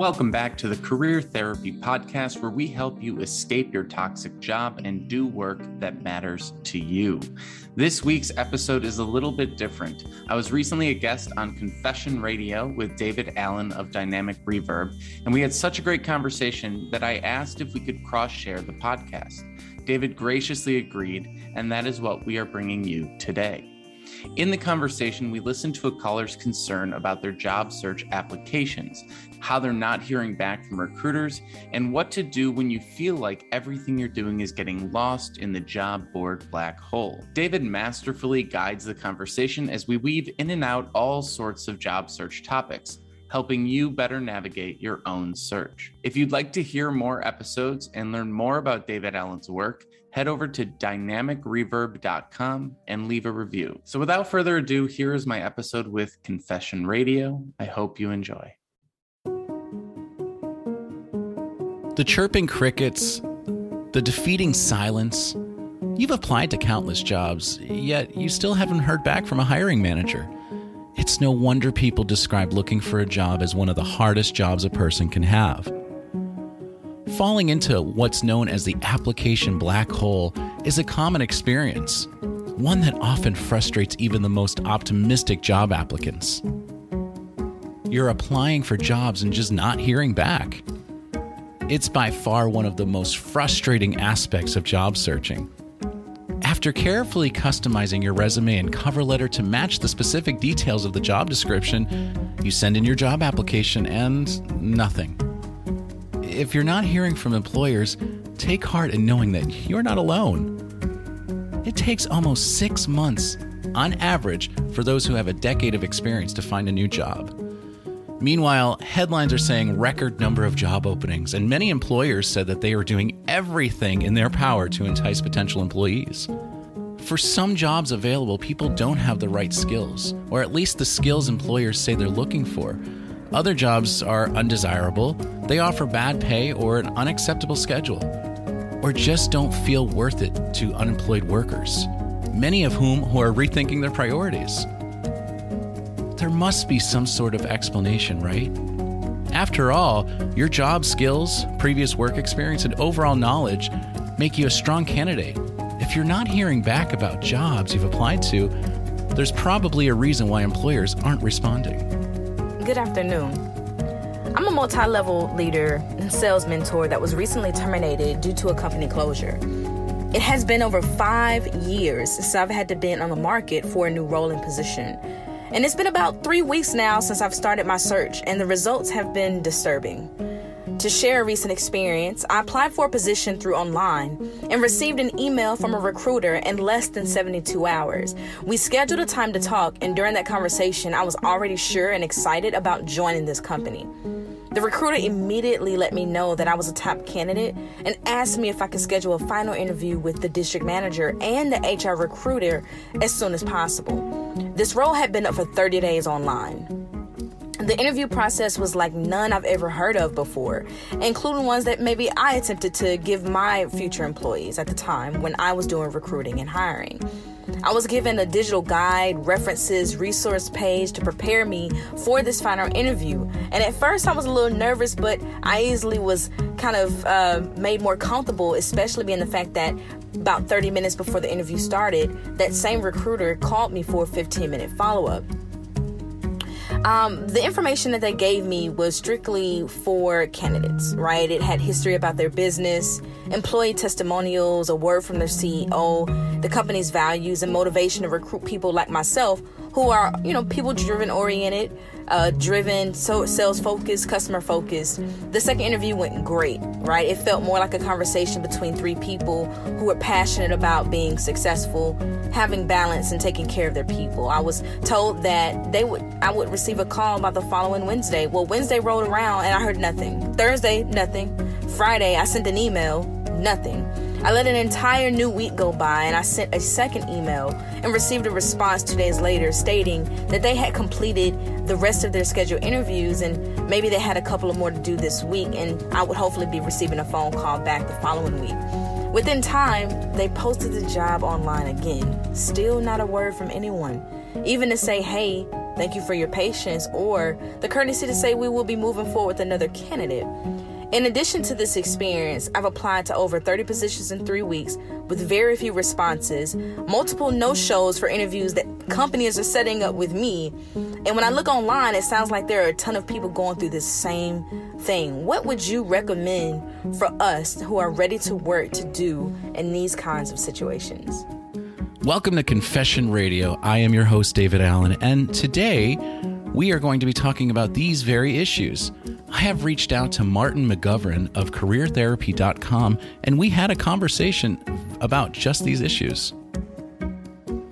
Welcome back to the Career Therapy Podcast, where we help you escape your toxic job and do work that matters to you. This week's episode is a little bit different. I was recently a guest on Confession Radio with David Alan of Dynamic Reverb, and we had such a great conversation that I asked if we could cross share the podcast. David graciously agreed, and that is what we are bringing you today. In the conversation, we listened to a caller's concern about their job search applications, how they're not hearing back from recruiters, and what to do when you feel like everything you're doing is getting lost in the job board black hole. David masterfully guides the conversation as we weave in and out all sorts of job search topics helping you better navigate your own search. If you'd like to hear more episodes and learn more about David Alan's work, head over to dynamicreverb.com and leave a review. So, without further ado, here is my episode with Confession Radio. I hope you enjoy. The chirping crickets, the defeating silence. You've applied to countless jobs, yet you still haven't heard back from a hiring manager. It's no wonder people describe looking for a job as one of the hardest jobs a person can have. Falling into what's known as the application black hole is a common experience, one that often frustrates even the most optimistic job applicants. You're applying for jobs and just not hearing back. It's by far one of the most frustrating aspects of job searching. After carefully customizing your resume and cover letter to match the specific details of the job description, you send in your job application and nothing if you're not hearing from employers, take heart in knowing that you're not alone. It takes almost six months, on average, for those who have a decade of experience to find a new job. Meanwhile, headlines are saying record number of job openings, and many employers said that they are doing everything in their power to entice potential employees. For some jobs available, people don't have the right skills, or at least the skills employers say they're looking for, other jobs are undesirable, they offer bad pay or an unacceptable schedule, or just don't feel worth it to unemployed workers, many of whom who are rethinking their priorities. There must be some sort of explanation, right? After all, your job skills, previous work experience, and overall knowledge make you a strong candidate. If you're not hearing back about jobs you've applied to, there's probably a reason why employers aren't responding. Good afternoon. I'm a multi level leader and sales mentor that was recently terminated due to a company closure. It has been over five years since I've had to be on the market for a new role and position. And it's been about three weeks now since I've started my search, and the results have been disturbing. To share a recent experience, I applied for a position through online and received an email from a recruiter in less than 72 hours. We scheduled a time to talk, and during that conversation, I was already sure and excited about joining this company. The recruiter immediately let me know that I was a top candidate and asked me if I could schedule a final interview with the district manager and the HR recruiter as soon as possible. This role had been up for 30 days online. The interview process was like none I've ever heard of before, including ones that maybe I attempted to give my future employees at the time when I was doing recruiting and hiring. I was given a digital guide, references, resource page to prepare me for this final interview. And at first, I was a little nervous, but I easily was kind of uh, made more comfortable, especially being the fact that about 30 minutes before the interview started, that same recruiter called me for a 15 minute follow up. Um, the information that they gave me was strictly for candidates, right? It had history about their business, employee testimonials, a word from their CEO, the company's values, and motivation to recruit people like myself who are, you know, people driven oriented, uh, driven, so sales focused, customer focused. The second interview went great, right? It felt more like a conversation between three people who were passionate about being successful, having balance, and taking care of their people. I was told that they would, I would receive a call by the following Wednesday. Well, Wednesday rolled around and I heard nothing. Thursday, nothing. Friday, I sent an email, nothing. I let an entire new week go by and I sent a second email and received a response two days later stating that they had completed the rest of their scheduled interviews and maybe they had a couple of more to do this week and I would hopefully be receiving a phone call back the following week. Within time, they posted the job online again. Still not a word from anyone. Even to say, hey, thank you for your patience, or the courtesy to say we will be moving forward with another candidate. In addition to this experience, I've applied to over 30 positions in three weeks with very few responses, multiple no shows for interviews that companies are setting up with me. And when I look online, it sounds like there are a ton of people going through this same thing. What would you recommend for us who are ready to work to do in these kinds of situations? Welcome to Confession Radio. I am your host, David Alan, and today we are going to be talking about these very issues. I have reached out to Martin McGovern of CareerTherapy.com, and we had a conversation about just these issues.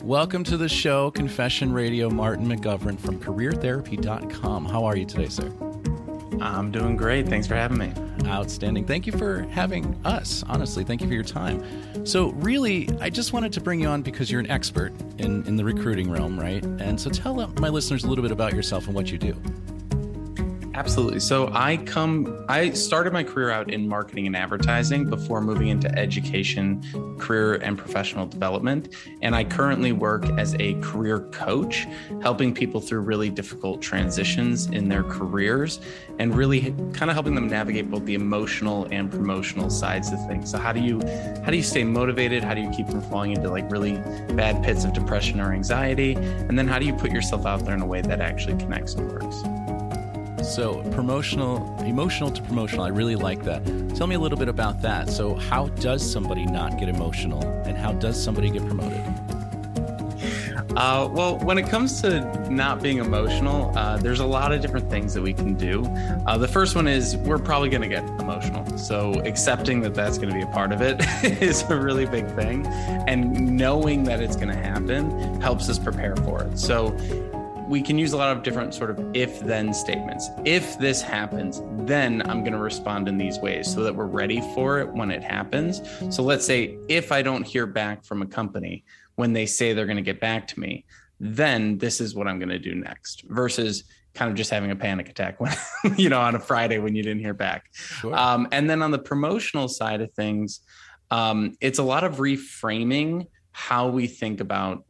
Welcome to the show, Confession Radio. Martin McGovern from CareerTherapy.com. How are you today, sir? I'm doing great. Thanks for having me. Outstanding. Thank you for having us. Honestly, thank you for your time. So, really, I just wanted to bring you on because you're an expert in, in the recruiting realm, right? And so, tell my listeners a little bit about yourself and what you do. Absolutely. So I come, I started my career out in marketing and advertising before moving into education, career, and professional development. And I currently work as a career coach, helping people through really difficult transitions in their careers and really kind of helping them navigate both the emotional and promotional sides of things. So how do you, how do you stay motivated? How do you keep from falling into like really bad pits of depression or anxiety? And then how do you put yourself out there in a way that actually connects and works? So, promotional, emotional to promotional, I really like that. Tell me a little bit about that. So, how does somebody not get emotional and how does somebody get promoted? Uh, well, when it comes to not being emotional, uh, there's a lot of different things that we can do. Uh, the first one is we're probably going to get emotional. So, accepting that that's going to be a part of it is a really big thing. And knowing that it's going to happen helps us prepare for it. So, we can use a lot of different sort of if then statements. If this happens, then I'm going to respond in these ways so that we're ready for it when it happens. So let's say if I don't hear back from a company when they say they're going to get back to me, then this is what I'm going to do next versus kind of just having a panic attack when you know on a Friday when you didn't hear back. Sure. Um, and then on the promotional side of things, um, it's a lot of reframing how we think about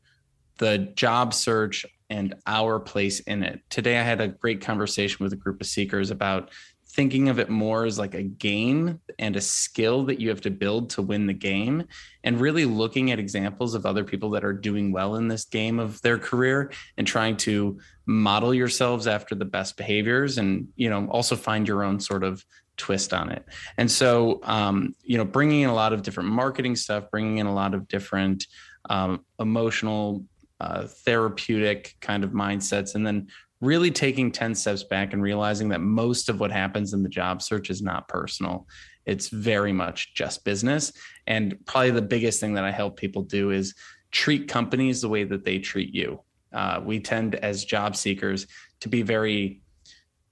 the job search and our place in it. Today, I had a great conversation with a group of seekers about thinking of it more as like a game and a skill that you have to build to win the game and really looking at examples of other people that are doing well in this game of their career and trying to model yourselves after the best behaviors and you know also find your own sort of twist on it and so um, you know bringing in a lot of different marketing stuff bringing in a lot of different um, emotional uh, therapeutic kind of mindsets and then really taking 10 steps back and realizing that most of what happens in the job search is not personal. It's very much just business. And probably the biggest thing that i help people do is treat companies the way that they treat you. Uh, we tend as job seekers to be very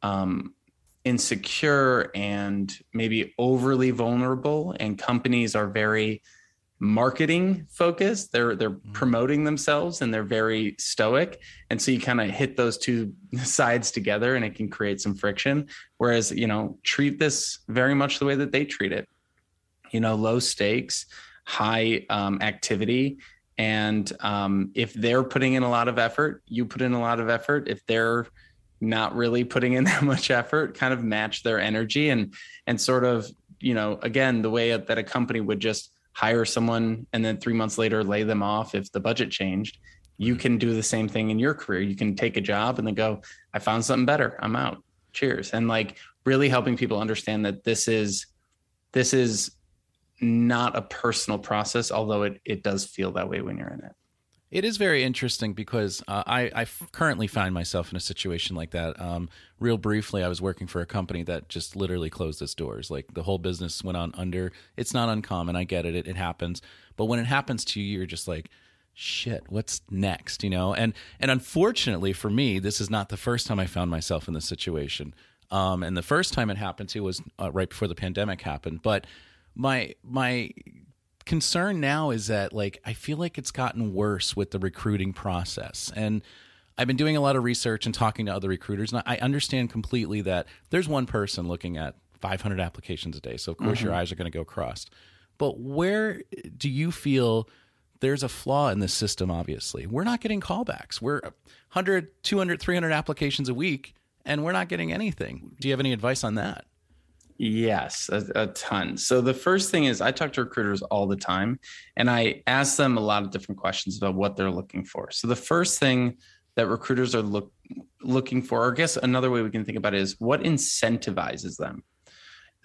um, insecure and maybe overly vulnerable and companies are very marketing focused they're they're mm-hmm. promoting themselves and they're very stoic. And so you kind of hit those two sides together and it can create some friction. Whereas you know treat this very much the way that they treat it. You know low stakes high um, activity. And um, if they're putting in a lot of effort you put in a lot of effort. If they're not really putting in that much effort kind of match their energy and and sort of you know again the way that a company would just hire someone and then three months later lay them off if the budget changed you mm-hmm. can do the same thing in your career. You can take a job and then go i found something better. I'm out. Cheers. And like really helping people understand that this is this is not a personal process although it, it does feel that way when you're in it it is very interesting because uh, I, I f- currently find myself in a situation like that. Um, real briefly, I was working for a company that just literally closed its doors. Like the whole business went on under. It's not uncommon. I get it. It, it happens. But when it happens to you, you're just like, shit, what's next? You know? And, and unfortunately for me, this is not the first time I found myself in this situation. Um, and the first time it happened to was uh, right before the pandemic happened. But my, my concern now is that like I feel like it's gotten worse with the recruiting process. And I've been doing a lot of research and talking to other recruiters, and I understand completely that there's one person looking at 500 applications a day. So of course mm-hmm. your eyes are going to go crossed. But where do you feel there's a flaw in the system, obviously. We're not getting callbacks. We're 100, 200, 300 applications a week, and we're not getting anything. Do you have any advice on that? Yes, a, a, ton. So the first thing is I talk to recruiters all the time and I ask them a lot of different questions about what they're looking for. So the first thing that recruiters are look, looking for, or I guess another way we can think about it is what incentivizes them.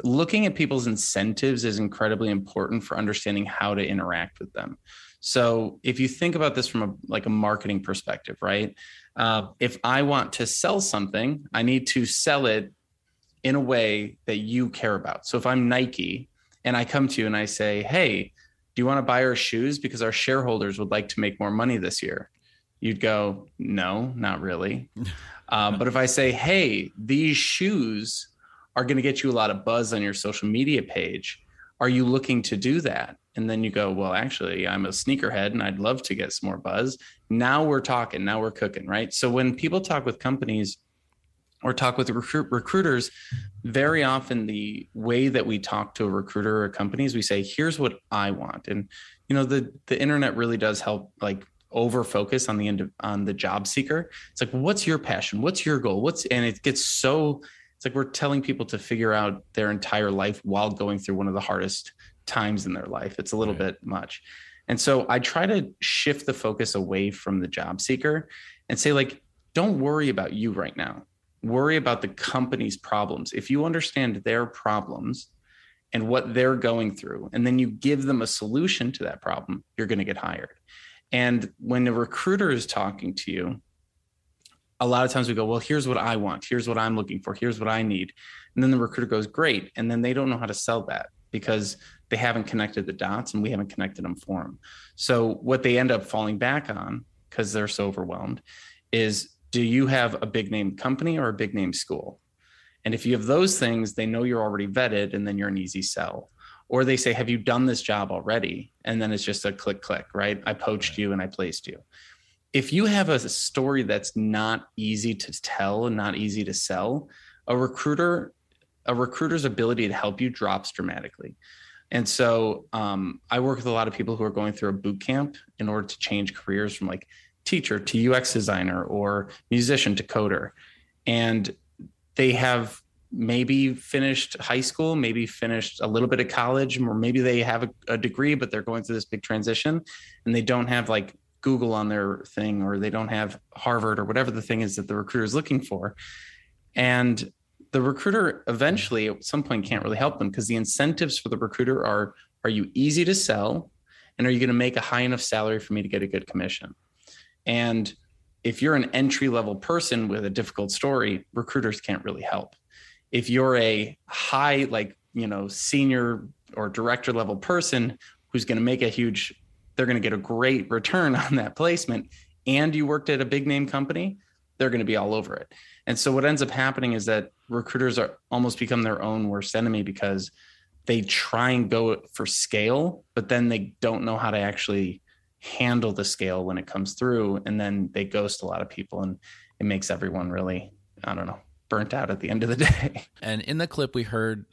Looking at people's incentives is incredibly important for understanding how to interact with them. So if you think about this from a like a marketing perspective, right? Uh, if I want to sell something, I need to sell it in a way that you care about. So if I'm Nike and I come to you and I say, hey, do you want to buy our shoes because our shareholders would like to make more money this year? You'd go, no, not really. um, but if I say, hey, these shoes are going to get you a lot of buzz on your social media page, are you looking to do that? And then you go, well, actually, I'm a sneakerhead and I'd love to get some more buzz. Now we're talking, now we're cooking, right? So when people talk with companies, or talk with recruit, recruiters, very often the way that we talk to a recruiter or companies, we say, "Here's what I want," and you know the the internet really does help like over focus on the end of, on the job seeker. It's like, what's your passion? What's your goal? What's and it gets so it's like we're telling people to figure out their entire life while going through one of the hardest times in their life. It's a little right. bit much. And so I try to shift the focus away from the job seeker and say like don't worry about you right now worry about the company's problems. If you understand their problems and what they're going through, and then you give them a solution to that problem, you're going to get hired. And when the recruiter is talking to you, a lot of times we go, Well, here's what I want. Here's what I'm looking for. Here's what I need. And then the recruiter goes, Great. And then they don't know how to sell that because they haven't connected the dots and we haven't connected them for them. So what they end up falling back on because they're so overwhelmed is do you have a big name company or a big name school? And if you have those things, they know you're already vetted and then you're an easy sell. Or they say, Have you done this job already? And then it's just a click, click, right? I poached you and I placed you. If you have a story that's not easy to tell and not easy to sell, a recruiter, a recruiter's ability to help you drops dramatically. And so um, I work with a lot of people who are going through a boot camp in order to change careers from like teacher to UX designer or musician to coder. And they have maybe finished high school, maybe finished a little bit of college, or maybe they have a, a, degree, but they're going through this big transition and they don't have like Google on their thing or they don't have Harvard or whatever the thing is that the recruiter is looking for. And the recruiter eventually at some point can't really help them because the incentives for the recruiter are are you easy to sell and are you going to make a high enough salary for me to get a good commission? And if you're an entry level person with a difficult story, recruiters can't really help. If you're a high, like, you know, senior or director level person who's going to make a huge, they're going to get a great return on that placement, and you worked at a big name company, they're going to be all over it. And so what ends up happening is that recruiters are almost become their own worst enemy because they try and go for scale, but then they don't know how to actually handle the scale when it comes through and then they ghost a lot of people and it makes everyone really i don't know burnt out at the end of the day. And in the clip we heard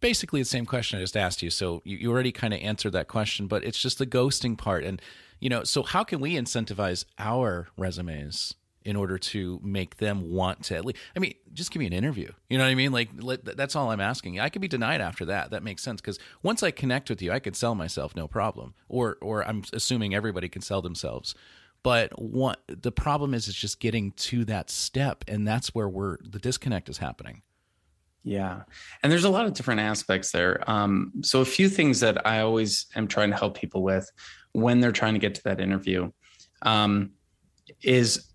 basically the same question i just asked you. So you, already kind of answered that question but it's just the ghosting part. And you know so how can we incentivize our resumes in order to make them want to at least i mean just give me an interview. You know what i mean? Like let, that's all i'm asking. I could be denied after that. That makes sense because once i connect with you i could sell myself no problem. Or or i'm assuming everybody can sell themselves. But what the problem is is just getting to that step and that's where we're the disconnect is happening. Yeah. And there's a lot of different aspects there. Um, so, a few things that I always am trying to help people with when they're trying to get to that interview um, is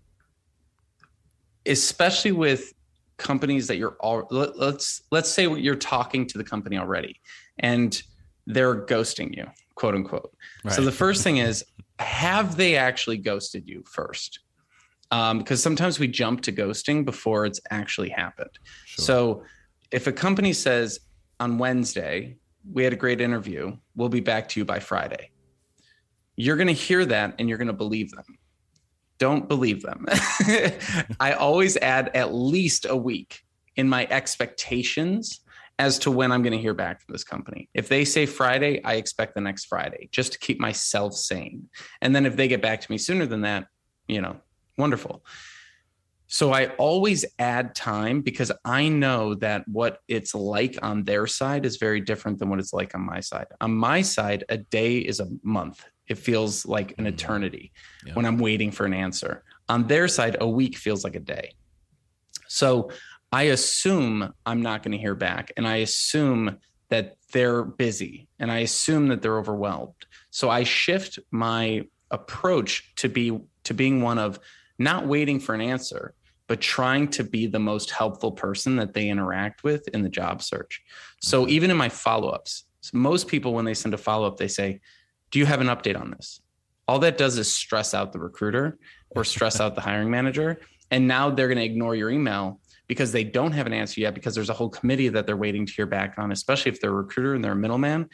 especially with companies that you're all let, let's let's say you're talking to the company already and they're ghosting you quote unquote. Right. so the first thing is have they actually ghosted you first? Um, because sometimes we jump to ghosting before it's actually happened. Sure. so if a company says on wednesday we had a great interview. We'll be back to you by friday. You're going to hear that and you're going to believe them don't believe them. I always add at least a week in my expectations as to when I'm going to hear back from this company. If they say Friday, I expect the next Friday just to keep myself sane. And then if they get back to me sooner than that, you know, wonderful. So I always add time because I know that what it's like on their side is very different than what it's like on my side. On my side, a day is a month. It feels like an mm. eternity yeah. when I'm waiting for an answer. On their side, a week feels like a day. So I assume I'm not going to hear back. And I assume that they're busy and I assume that they're overwhelmed. So I shift my approach to be to being one of not waiting for an answer, but trying to be the most helpful person that they interact with in the job search. So mm-hmm. even in my follow-ups, most people when they send a follow-up, they say, "Do you have an update on this?" All that does is stress out the recruiter or stress out the hiring manager, and now they're going to ignore your email because they don't have an answer yet because there's a whole committee that they're waiting to hear back on, especially if they're a recruiter and they're a middleman.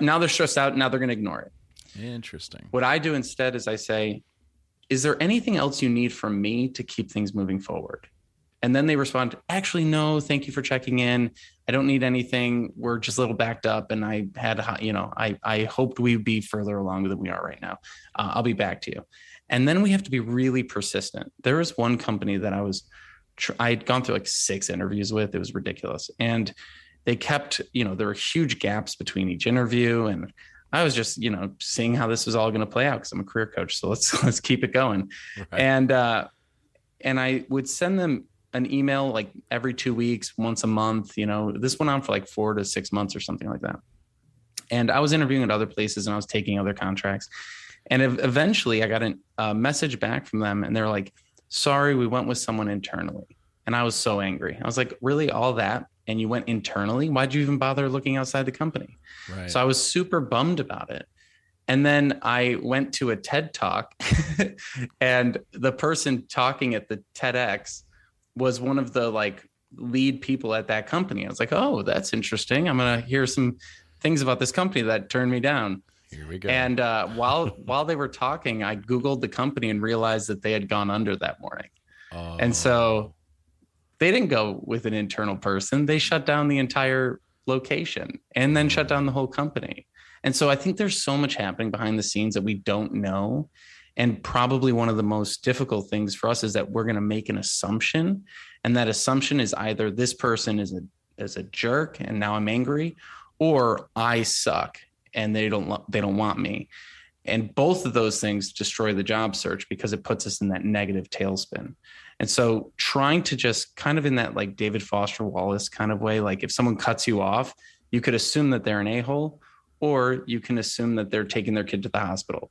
Now they're stressed out. Now they're going to ignore it. Interesting. What I do instead is I say, is there anything else you need from me to keep things moving forward? And then they respond, actually, no, thank you for checking in. I don't need anything. We're just a little backed up. And I had, you know, I, I hoped we'd be further along than we are right now. Uh, I'll be back to you. And then we have to be really persistent. There was one company that I was, I had gone through like six interviews with. It was ridiculous. And they kept, you know, there were huge gaps between each interview. And I was just, you know, seeing how this was all going to play out because I'm a career coach. So let's let's keep it going. Right. And uh, and I would send them an email like every two weeks, once a month. You know, this went on for like four to six months or something like that. And I was interviewing at other places and I was taking other contracts. And eventually, I got a message back from them, and they're like, "Sorry, we went with someone internally." And I was so angry. I was like, "Really, all that?" and you went internally, why'd you even bother looking outside the company? Right. So I was super bummed about it. And then I went to a TED talk, and the person talking at the TEDx was one of the like lead people at that company. I was like, oh, that's interesting. I'm gonna hear some things about this company that turned me down. Here we go. And uh, while while they were talking, I googled the company and realized that they had gone under that morning. Oh. And so they didn't go with an internal person. They shut down the entire location and then shut down the whole company. And so I think there's so much happening behind the scenes that we don't know. And probably one of the most difficult things for us is that we're going to make an assumption. And that assumption is either this person is a is a jerk and now I'm angry, or I suck and they don't they don't want me. And both of those things destroy the job search because it puts us in that negative tailspin. And so trying to just kind of in that like David Foster Wallace kind of way, like if someone cuts you off, you could assume that they're an a-hole, or you can assume that they're taking their kid to the hospital.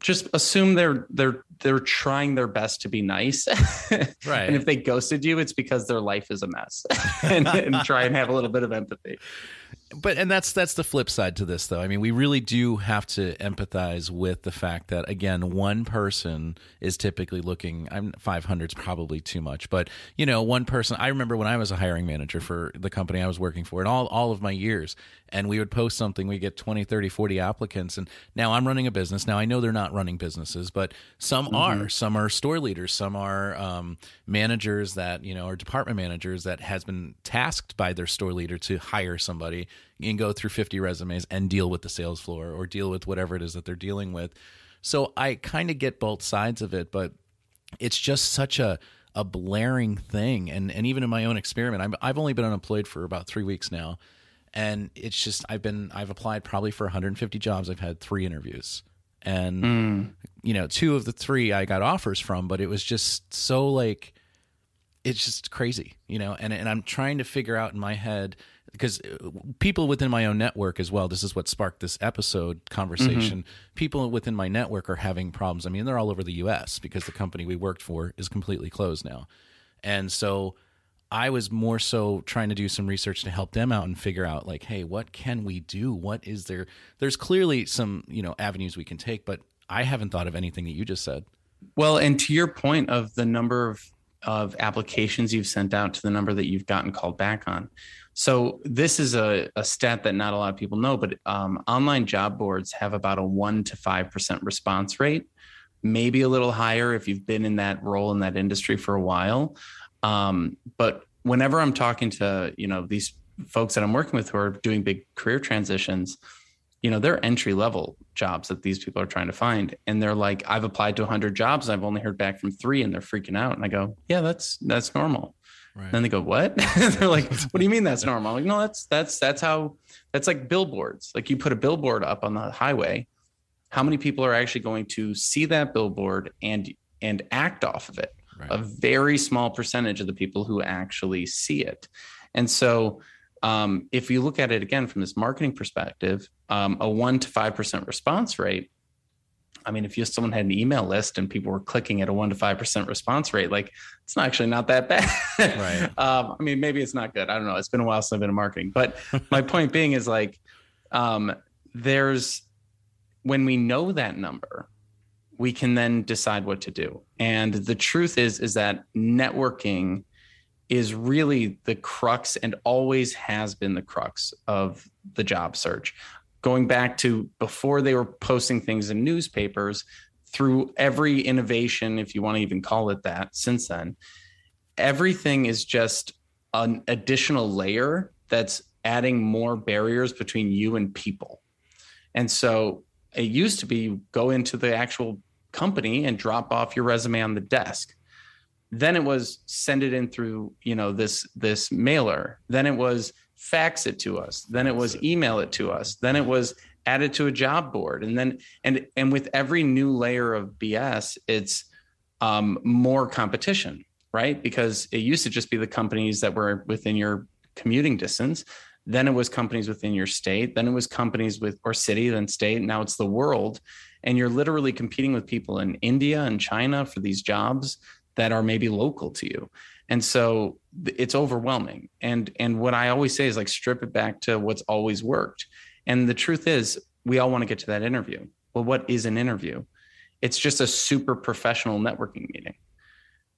Just assume they're they're they're trying their best to be nice. right. and if they ghosted you, it's because their life is a mess. and, and try and have a little bit of empathy but and that's that's the flip side to this though i mean we really do have to empathize with the fact that again one person is typically looking i'm 500 is probably too much but you know one person i remember when i was a hiring manager for the company i was working for in all, all of my years and we would post something we get 20 30 40 applicants and now i'm running a business now i know they're not running businesses but some mm-hmm. are some are store leaders some are um, managers that you know are department managers that has been tasked by their store leader to hire somebody and go through 50 resumes and deal with the sales floor or deal with whatever it is that they're dealing with. So I kind of get both sides of it, but it's just such a a blaring thing. And and even in my own experiment, I'm, I've only been unemployed for about three weeks now, and it's just I've been I've applied probably for 150 jobs. I've had three interviews, and mm. you know two of the three I got offers from, but it was just so like it's just crazy, you know. And and I'm trying to figure out in my head because uh, people within my own network as well this is what sparked this episode conversation mm-hmm. people within my network are having problems i mean they're all over the us because the company we worked for is completely closed now and so i was more so trying to do some research to help them out and figure out like hey what can we do? What is there? There's clearly some you know avenues we can take but i haven't thought of anything that you just said. Well and to your point of the number of of applications you've sent out to the number that you've gotten called back on. So this is a, a stat that not a lot of people know, but um, online job boards have about a one to five percent response rate, maybe a little higher if you've been in that role in that industry for a while. Um, but whenever I'm talking to you know these folks that I'm working with who are doing big career transitions, you know, they're entry level jobs that these people are trying to find. And they're like, I've applied to 100 jobs. I've only heard back from three and they're freaking out. And I go, yeah, that's, that's normal. Right. Then they go, what? they're like, what do you mean that's normal? I'm like, no, that's, that's, that's how, that's like billboards. Like you put a billboard up on the highway. How many people are actually going to see that billboard and, and act off of it? Right. A very small percentage of the people who actually see it. And so, um, if you look at it again from this marketing perspective, um, a one to five percent response rate. I mean, if you someone had an email list and people were clicking at a one to five percent response rate, like it's not actually not that bad. Right. um, I mean, maybe it's not good. I don't know. It's been a while since I've been in marketing, but my point being is like, um, there's when we know that number, we can then decide what to do. And the truth is, is that networking is really the crux and always has been the crux of the job search. Going back to before they were posting things in newspapers, through every innovation, if you want to even call it that, since then, everything is just an additional layer that's adding more barriers between you and people. And so it used to be go into the actual company and drop off your resume on the desk. Then it was send it in through you know this this mailer. Then it was fax it to us. Then it was email it to us. Then it was add it to a job board. And then and and with every new layer of bs it's um, more competition right? Because it used to just be the companies that were within your commuting distance. Then it was companies within your state. Then it was companies with or city then state. Now it's the world and you're literally competing with people in india and china for these jobs that are maybe local to you. And so it's overwhelming. And and what i always say is like strip it back to what's always worked. And the truth is we all want to get to that interview. Well what is an interview? It's just a super professional networking meeting.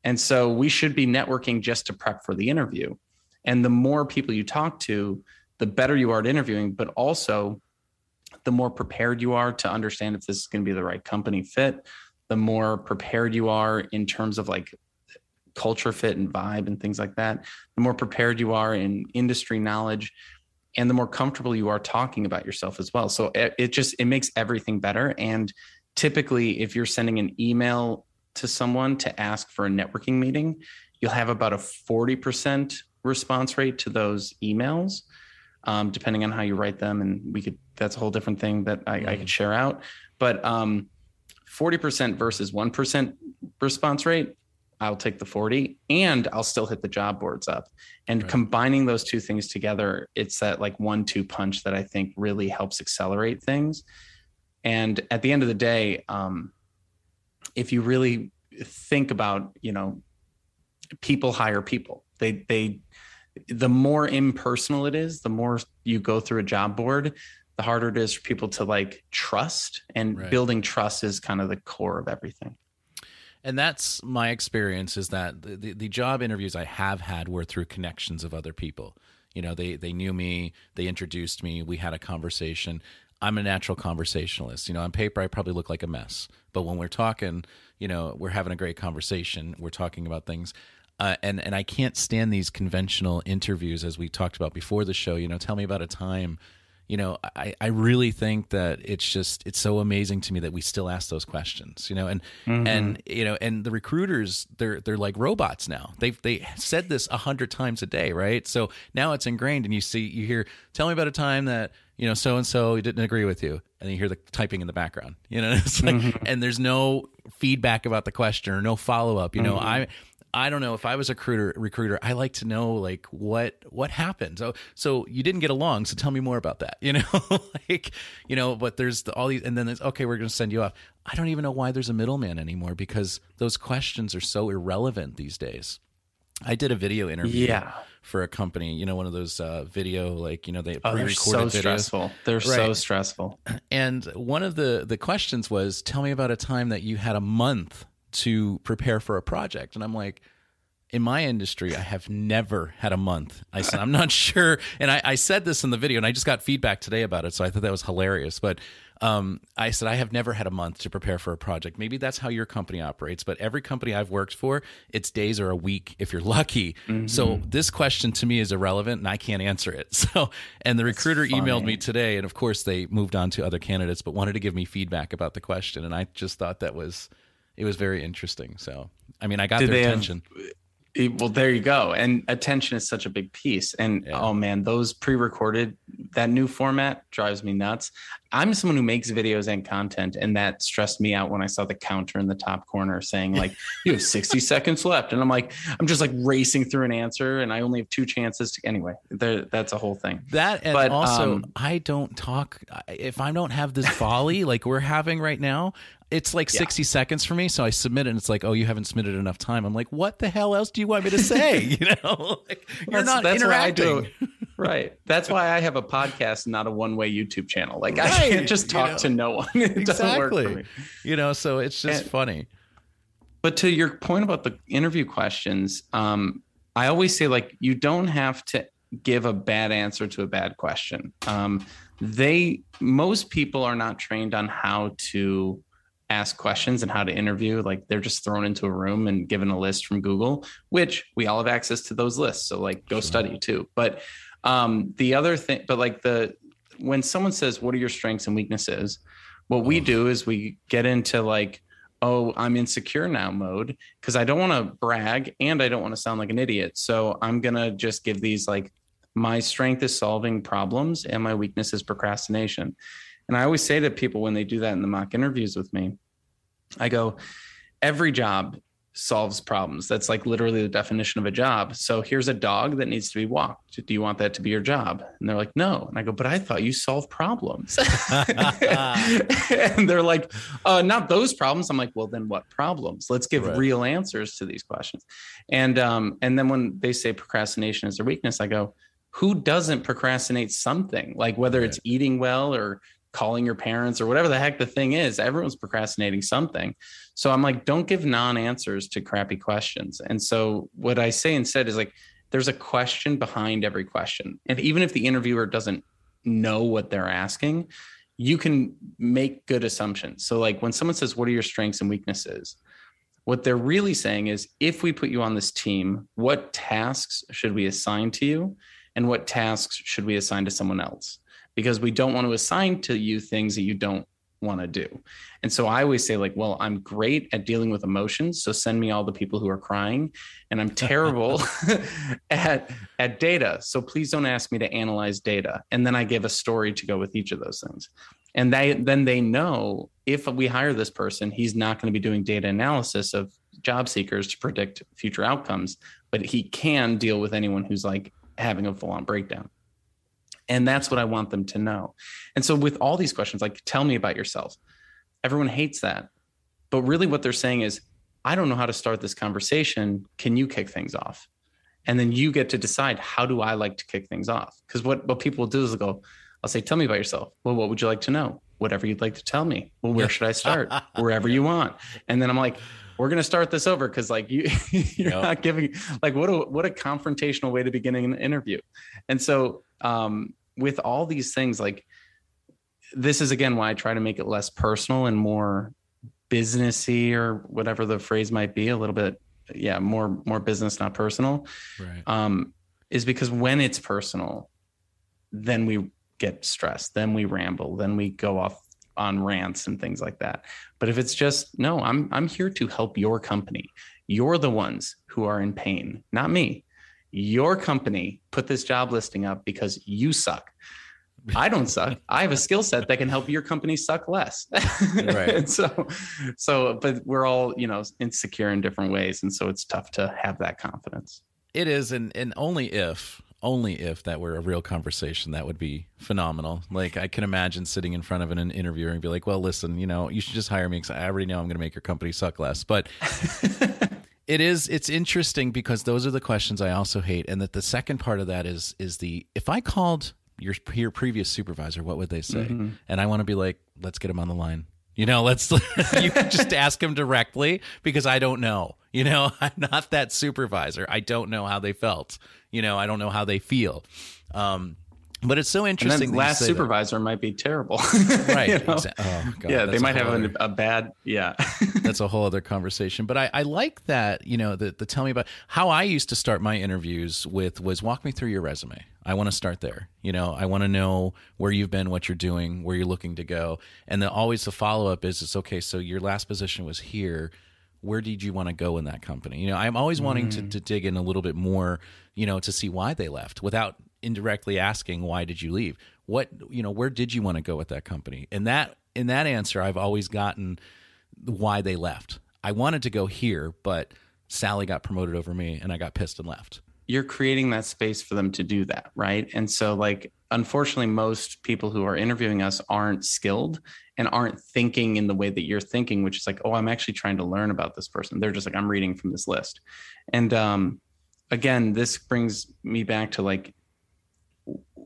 And so we should be networking just to prep for the interview. And the more people you talk to the better you are at interviewing but also the more prepared you are to understand if this is going to be the right company fit the more prepared you are in terms of like culture fit and vibe and things like that, the more prepared you are in industry knowledge and the more comfortable you are talking about yourself as well. So it, it just it makes everything better and typically if you're sending an email to someone to ask for a networking meeting, you'll have about a 40% response rate to those emails. Um, depending on how you write them, and we could that's a whole different thing that I, mm. I could share out. But um, 40% versus 1% response rate, I'll take the 40 and I'll still hit the job boards up. And right. combining those two things together, it's that like one two punch that I think really helps accelerate things. And at the end of the day, um, if you really think about, you know, people hire people, they, they, the more impersonal it is, the more you go through a job board, the harder it is for people to like trust and right. building trust is kind of the core of everything. And that's my experience is that the, the, the, job interviews i have had were through connections of other people. You know they they knew me they introduced me we had a conversation. I'm a natural conversationalist. You know on paper i probably look like a mess. But when we're talking you know we're having a great conversation we're talking about things uh, and and I can't stand these conventional interviews as we talked about before the show. You know, tell me about a time you know I, I really think that it's just it's so amazing to me that we still ask those questions you know and mm-hmm. and you know and the recruiters they're they're like robots now they've they said this a hundred times a day right so now it's ingrained and you see you hear tell me about a time that you know so and so didn't agree with you and you hear the typing in the background you know it's like mm-hmm. and there's no feedback about the question or no follow-up you know mm-hmm. i I don't know if I was a recruiter recruiter I like to know like what what happened so so you didn't get along so tell me more about that you know like you know but there's the, all these and then it's okay we're going to send you off I don't even know why there's a middleman anymore because those questions are so irrelevant these days I did a video interview yeah. for a company, you know, one of those uh, video like you know they oh, they're so videos. stressful. They're right. so stressful. And one of the the questions was, "Tell me about a time that you had a month to prepare for a project. And I'm like, in my industry, I have never had a month. I said, I'm not sure. And I, I, said this in the video, and I just got feedback today about it. So I thought that was hilarious. But um, I said, I have never had a month to prepare for a project. Maybe that's how your company operates. But every company I've worked for, it's days or a week if you're lucky. Mm-hmm. So this question to me is irrelevant, and I can't answer it. So, and the that's recruiter funny. emailed me today, and of course, they moved on to other candidates, but wanted to give me feedback about the question. And I just thought that was. It was very interesting. So, I mean, I got Did their attention. Have, well, there you go. And attention is such a big piece. And yeah. oh man, those pre-recorded, that new format drives me nuts. I'm someone who makes videos and content, and that stressed me out when I saw the counter in the top corner saying like you have 60 seconds left, and I'm like, I'm just like racing through an answer, and I only have two chances to. Anyway, there, that's a whole thing. That and but, also, um, I don't talk if I don't have this volley like we're having right now it's like yeah. 60 seconds for me so i submit it and it's like oh you haven't submitted enough time i'm like what the hell else do you want me to say you know like, you're that's, not that's interacting right. That's why i have a podcast not a one-way youtube channel. Like right. i can't just talk you know, to no one. It exactly. you know so it's just and, funny. But to your point about the interview questions um, i always say like you don't have to give a bad answer to a bad question. Um, they most people are not trained on how to ask questions and how to interview. Like they're just thrown into a room and given a list from google which we all have access to those lists. So like go sure. study too. But um the other thing but like the when someone says what are your strengths and weaknesses? what we do is we get into like oh i'm insecure now mode because i don't want to brag and i don't want to sound like an idiot. So i'm gonna just give these like my strength is solving problems and my weakness is procrastination. And I always say to people when they do that in the mock interviews with me, I go, every job solves problems. That's like literally the definition of a job. So here's a dog that needs to be walked. Do you want that to be your job? And they're like, no. And I go, but I thought you solve problems. and they're like, uh, not those problems. I'm like, well, then what problems? Let's give right. real answers to these questions. And um, and then when they say procrastination is their weakness, I go, who doesn't procrastinate something? Like whether right. it's eating well or calling your parents or whatever the heck the thing is. Everyone's procrastinating something. So I'm like, don't give non answers to crappy questions. And so what I say instead is like, there's a question behind every question. And even if the interviewer doesn't know what they're asking, you can make good assumptions. So, like when someone says, What are your strengths and weaknesses? What they're really saying is, if we put you on this team, what tasks should we assign to you? And what tasks should we assign to someone else? Because we don't want to assign to you things that you don't want to do. And so I always say, like, well, I'm great at dealing with emotions. So send me all the people who are crying. And I'm terrible at at data. So please don't ask me to analyze data. And then I give a story to go with each of those things. And they then they know if we hire this person, he's not going to be doing data analysis of job seekers to predict future outcomes, but he can deal with anyone who's like having a full-on breakdown. And that's what I want them to know. And so, with all these questions, like, tell me about yourself, everyone hates that. But really, what they're saying is, I don't know how to start this conversation. Can you kick things off? And then you get to decide, how do I like to kick things off? Because what, what people will do is they'll go, I'll say, tell me about yourself. Well, what would you like to know? Whatever you'd like to tell me. Well, where should I start? Wherever you want. And then I'm like, we're gonna start this over because like you you're yep. not giving like what a what a confrontational way to begin an interview. And so um, with all these things, like this is again why I try to make it less personal and more businessy or whatever the phrase might be, a little bit, yeah, more more business, not personal. Right. Um, is because when it's personal, then we get stressed, then we ramble, then we go off on rants and things like that. But if it's just no, I'm I'm here to help your company. You're the ones who are in pain, not me your company put this job listing up because you suck. I don't suck. I have a skill set that can help your company suck less. right. so, so, but we're all, you know, insecure in different ways. And so it's tough to have that confidence. It is. And, and only if, only if that were a real conversation, that would be phenomenal. Like I can imagine sitting in front of an, an interviewer and be like, well, listen, you know, you should just hire me because I already know I'm going to make your company suck less. But it is it's interesting because those are the questions I also hate, and that the second part of that is is the if I called your your previous supervisor, what would they say? Mm-hmm. And I want to be like, let's get him on the line. You know, let's you can just ask him directly because I don't know. You know, I'm not that supervisor. I don't know how they felt. You know, I don't know how they feel. Um, but it's so interesting. last supervisor that. might be terrible, right? you know? exa- oh, God, yeah, they might have a, a, bad. Yeah, that's a whole other conversation. But I, I like that. You know, the, the tell me about how I used to start my interviews with was walk me through your resume. I want to start there. You know, I want to know where you've been, what you're doing, where you're looking to go, and then always the follow up is, it's okay. So your last position was here. Where did you want to go in that company? You know, I'm always wanting to, mm. to dig in a little bit more. You know, to see why they left without indirectly asking why did you leave what you know where did you want to go with that company and that in that answer i've always gotten why they left i wanted to go here but sally got promoted over me and i got pissed and left you're creating that space for them to do that right and so like unfortunately most people who are interviewing us aren't skilled and aren't thinking in the way that you're thinking which is like oh i'm actually trying to learn about this person they're just like i'm reading from this list and um again this brings me back to like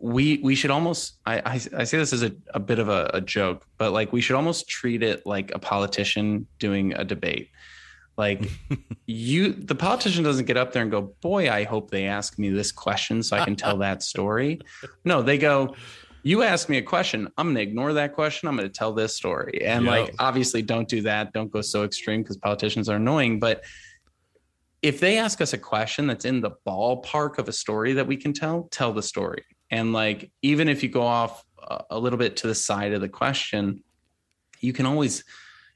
we we should almost I, I, I say this as a, a bit of a, a, joke, but like we should almost treat it like a politician doing a debate. Like you the politician doesn't get up there and go, Boy, I hope they ask me this question so I can tell that story. No, they go, You ask me a question, I'm gonna ignore that question, I'm gonna tell this story. And yep. like obviously don't do that. Don't go so extreme because politicians are annoying, but if they ask us a question that's in the ballpark of a story that we can tell, tell the story. And like, even if you go off a little bit to the side of the question, you can always,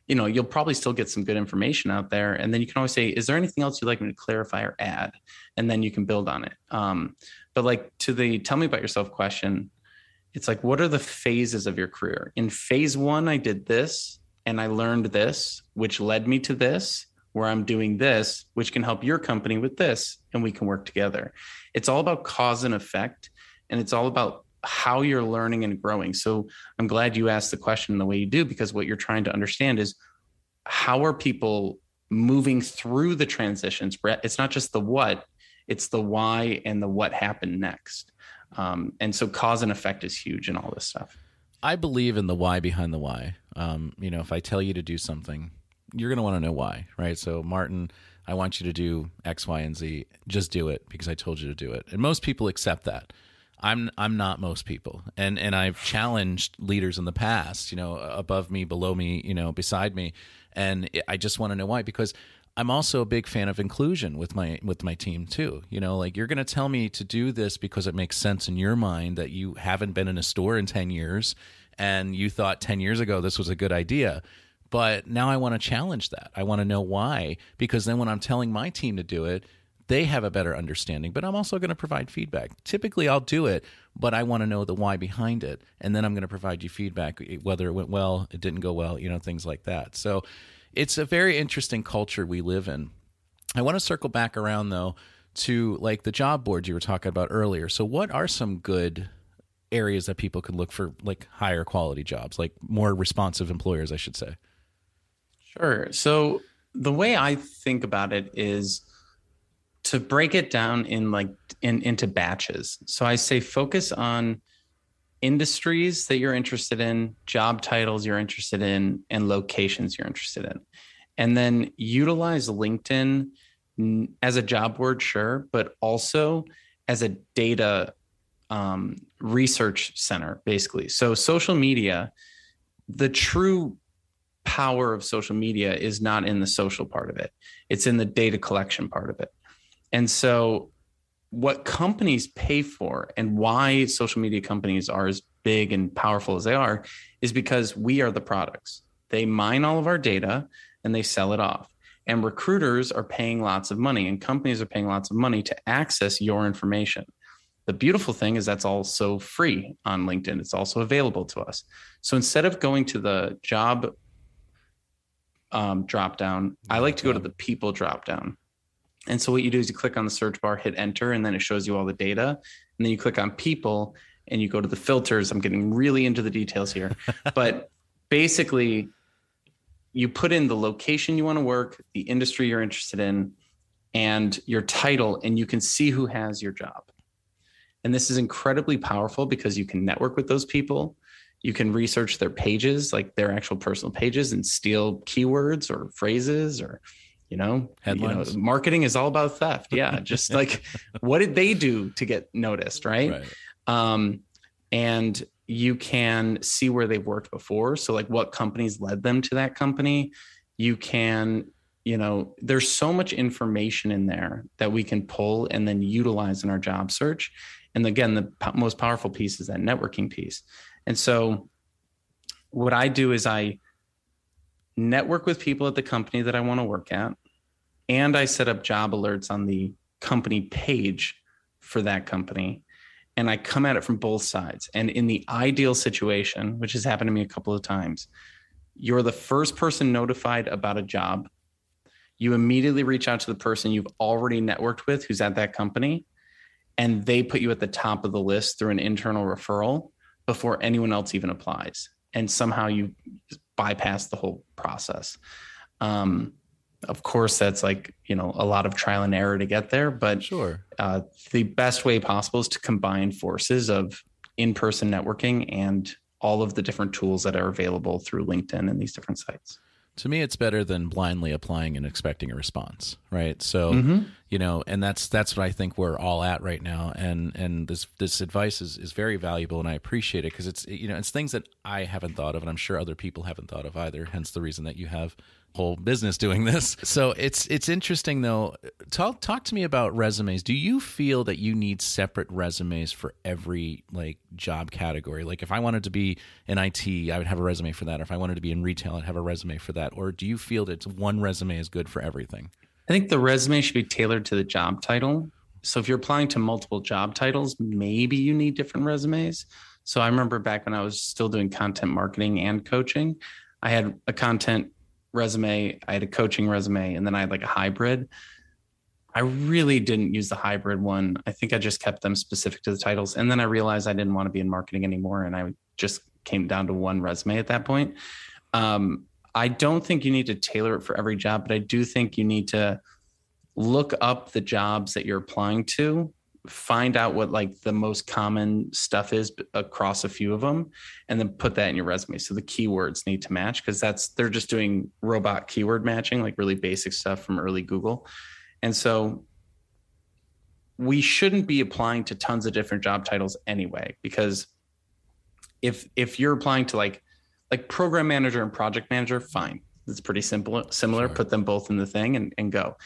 you know, you'll probably still get some good information out there. And then you can always say, is there anything else you'd like me to clarify or add? And then you can build on it. Um, but like to the tell me about yourself question, it's like, what are the phases of your career? In phase one, I did this and I learned this, which led me to this, where I'm doing this, which can help your company with this, and we can work together. It's all about cause and effect and it's all about how you're learning and growing. So I'm glad you asked the question the way you do because what you're trying to understand is how are people moving through the transitions? brett It's not just the what, it's the why and the what happened next. Um, and so cause and effect is huge in all this stuff. I believe in the why behind the why. Um, you know, if I tell you to do something, you're going to want to know why, right? So, Martin, I want you to do X, Y, and Z. Just do it because I told you to do it. And most people accept that. I'm I'm not most people, and and I've challenged leaders in the past, you know, above me, below me, you know, beside me, and I just want to know why because I'm also a big fan of inclusion with my with my team too. You know, like you're going to tell me to do this because it makes sense in your mind that you haven't been in a store in 10 years and you thought 10 years ago this was a good idea. But now I want to challenge that. I want to know why because then when I'm telling my team to do it, they have a better understanding, but I'm also going to provide feedback. Typically, I'll do it, but I want to know the why behind it. And then I'm going to provide you feedback, whether it went well, it didn't go well, you know, things like that. So it's a very interesting culture we live in. I want to circle back around, though, to like the job boards you were talking about earlier. So, what are some good areas that people can look for, like higher quality jobs, like more responsive employers, I should say? Sure. So, the way I think about it is, to break it down in like in into batches. So I say focus on industries that you're interested in, job titles you're interested in, and locations you're interested in. And then utilize LinkedIn as a job board, sure, but also as a data um, research center, basically. So social media, the true power of social media is not in the social part of it, it's in the data collection part of it. And so, what companies pay for and why social media companies are as big and powerful as they are is because we are the products. They mine all of our data and they sell it off. And recruiters are paying lots of money and companies are paying lots of money to access your information. The beautiful thing is that's also free on LinkedIn. It's also available to us. So instead of going to the job um, I like to go to the people drop down. And so what you do is you click on the search bar, hit enter, and then it shows you all the data. And then you click on people and you go to the filters. I'm getting really into the details here. but basically, you put in the location you want to work, the industry you're interested in, and your title, and you can see who has your job. And this is incredibly powerful because you can network with those people. You can research their pages, like their actual personal pages, and steal keywords or phrases or you know, Headlines. you know, marketing is all about theft. Yeah. just like what did they do to get noticed? Right. right. Um, and you can see where they've worked before. So like what companies led them to that company. You can, you know, there's so much information in there that we can pull and then utilize in our job search. And again, the most powerful piece is that networking piece. And so what I do is I network with people at the company that I want to work at, and I set up job alerts on the company page for that company. And I come at it from both sides. And in the ideal situation, which has happened to me a couple of times, you're the first person notified about a job. You immediately reach out to the person you've already networked with who's at that company, and they put you at the top of the list through an internal referral before anyone else even applies. And somehow you bypass the whole process. Um, of course, that's like, you know, a lot of trial and error to get there, but Sure. uh, the best way possible is to combine forces of in-person networking and all of the different tools that are available through LinkedIn and these different sites. To me, it's better than blindly applying and expecting a response, right? So, Mhm. you know, and that's that's what I think we're all at right now. And and this this advice is is very valuable, and I appreciate it because it's you know it's things that I haven't thought of, and I'm sure other people haven't thought of either. Hence the reason that you have whole business doing this. So it's it's interesting though. Talk talk to me about resumes. Do you feel that you need separate resumes for every like job category? Like if I wanted to be in IT, I would have a resume for that. Or If I wanted to be in retail, I'd have a resume for that. Or do you feel that one resume is good for everything? I think the resume should be tailored to the job title. So if you're applying to multiple job titles, maybe you need different resumes. So I remember back when I was still doing content marketing and coaching, I had a content resume, I had a coaching resume, and then I had like a hybrid. I really didn't use the hybrid one. I think I just kept them specific to the titles. And then I realized I didn't want to be in marketing anymore. And I just came down to one resume at that point. Um, I don't think you need to tailor it for every job, but I do think you need to look up the jobs that you're applying to find out what like the most common stuff is across a few of them and then put that in your resume. So the keywords need to match because that's they're just doing robot keyword matching like really basic stuff from early google. And so we shouldn't be applying to tons of different job titles anyway because if if you're applying to like like program manager and project manager fine. It's pretty simple similar. Sure. put them both in the thing and, and go.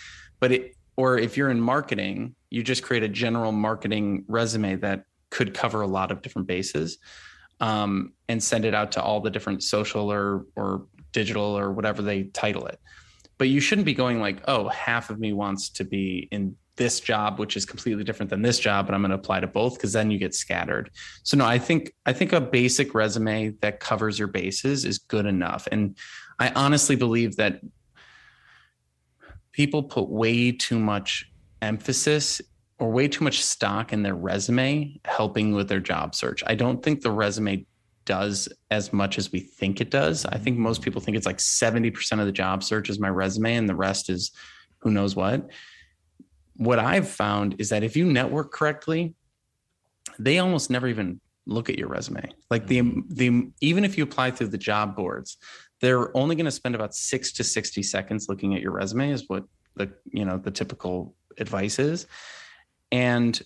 But it or if you're in marketing you just create a general marketing resume that could cover a lot of different bases um, and send it out to all the different social or or digital or whatever they title it. But you shouldn't be going like oh half of me wants to be in this job which is completely different than this job and i'm going to apply to both because then you get scattered. So no i think i think a basic resume that covers your bases is good enough. And i honestly believe that people put way too much emphasis or way too much stock in their resume helping with their job search. I don't think the resume does as much as we think it does. I think most people think it's like 70% of the job search is my resume and the rest is who knows what. What I've found is that if you network correctly, they almost never even look at your resume. Like the mm-hmm. the even if you apply through the job boards, they're only going to spend about 6 to 60 seconds looking at your resume is what the you know the typical advice is. And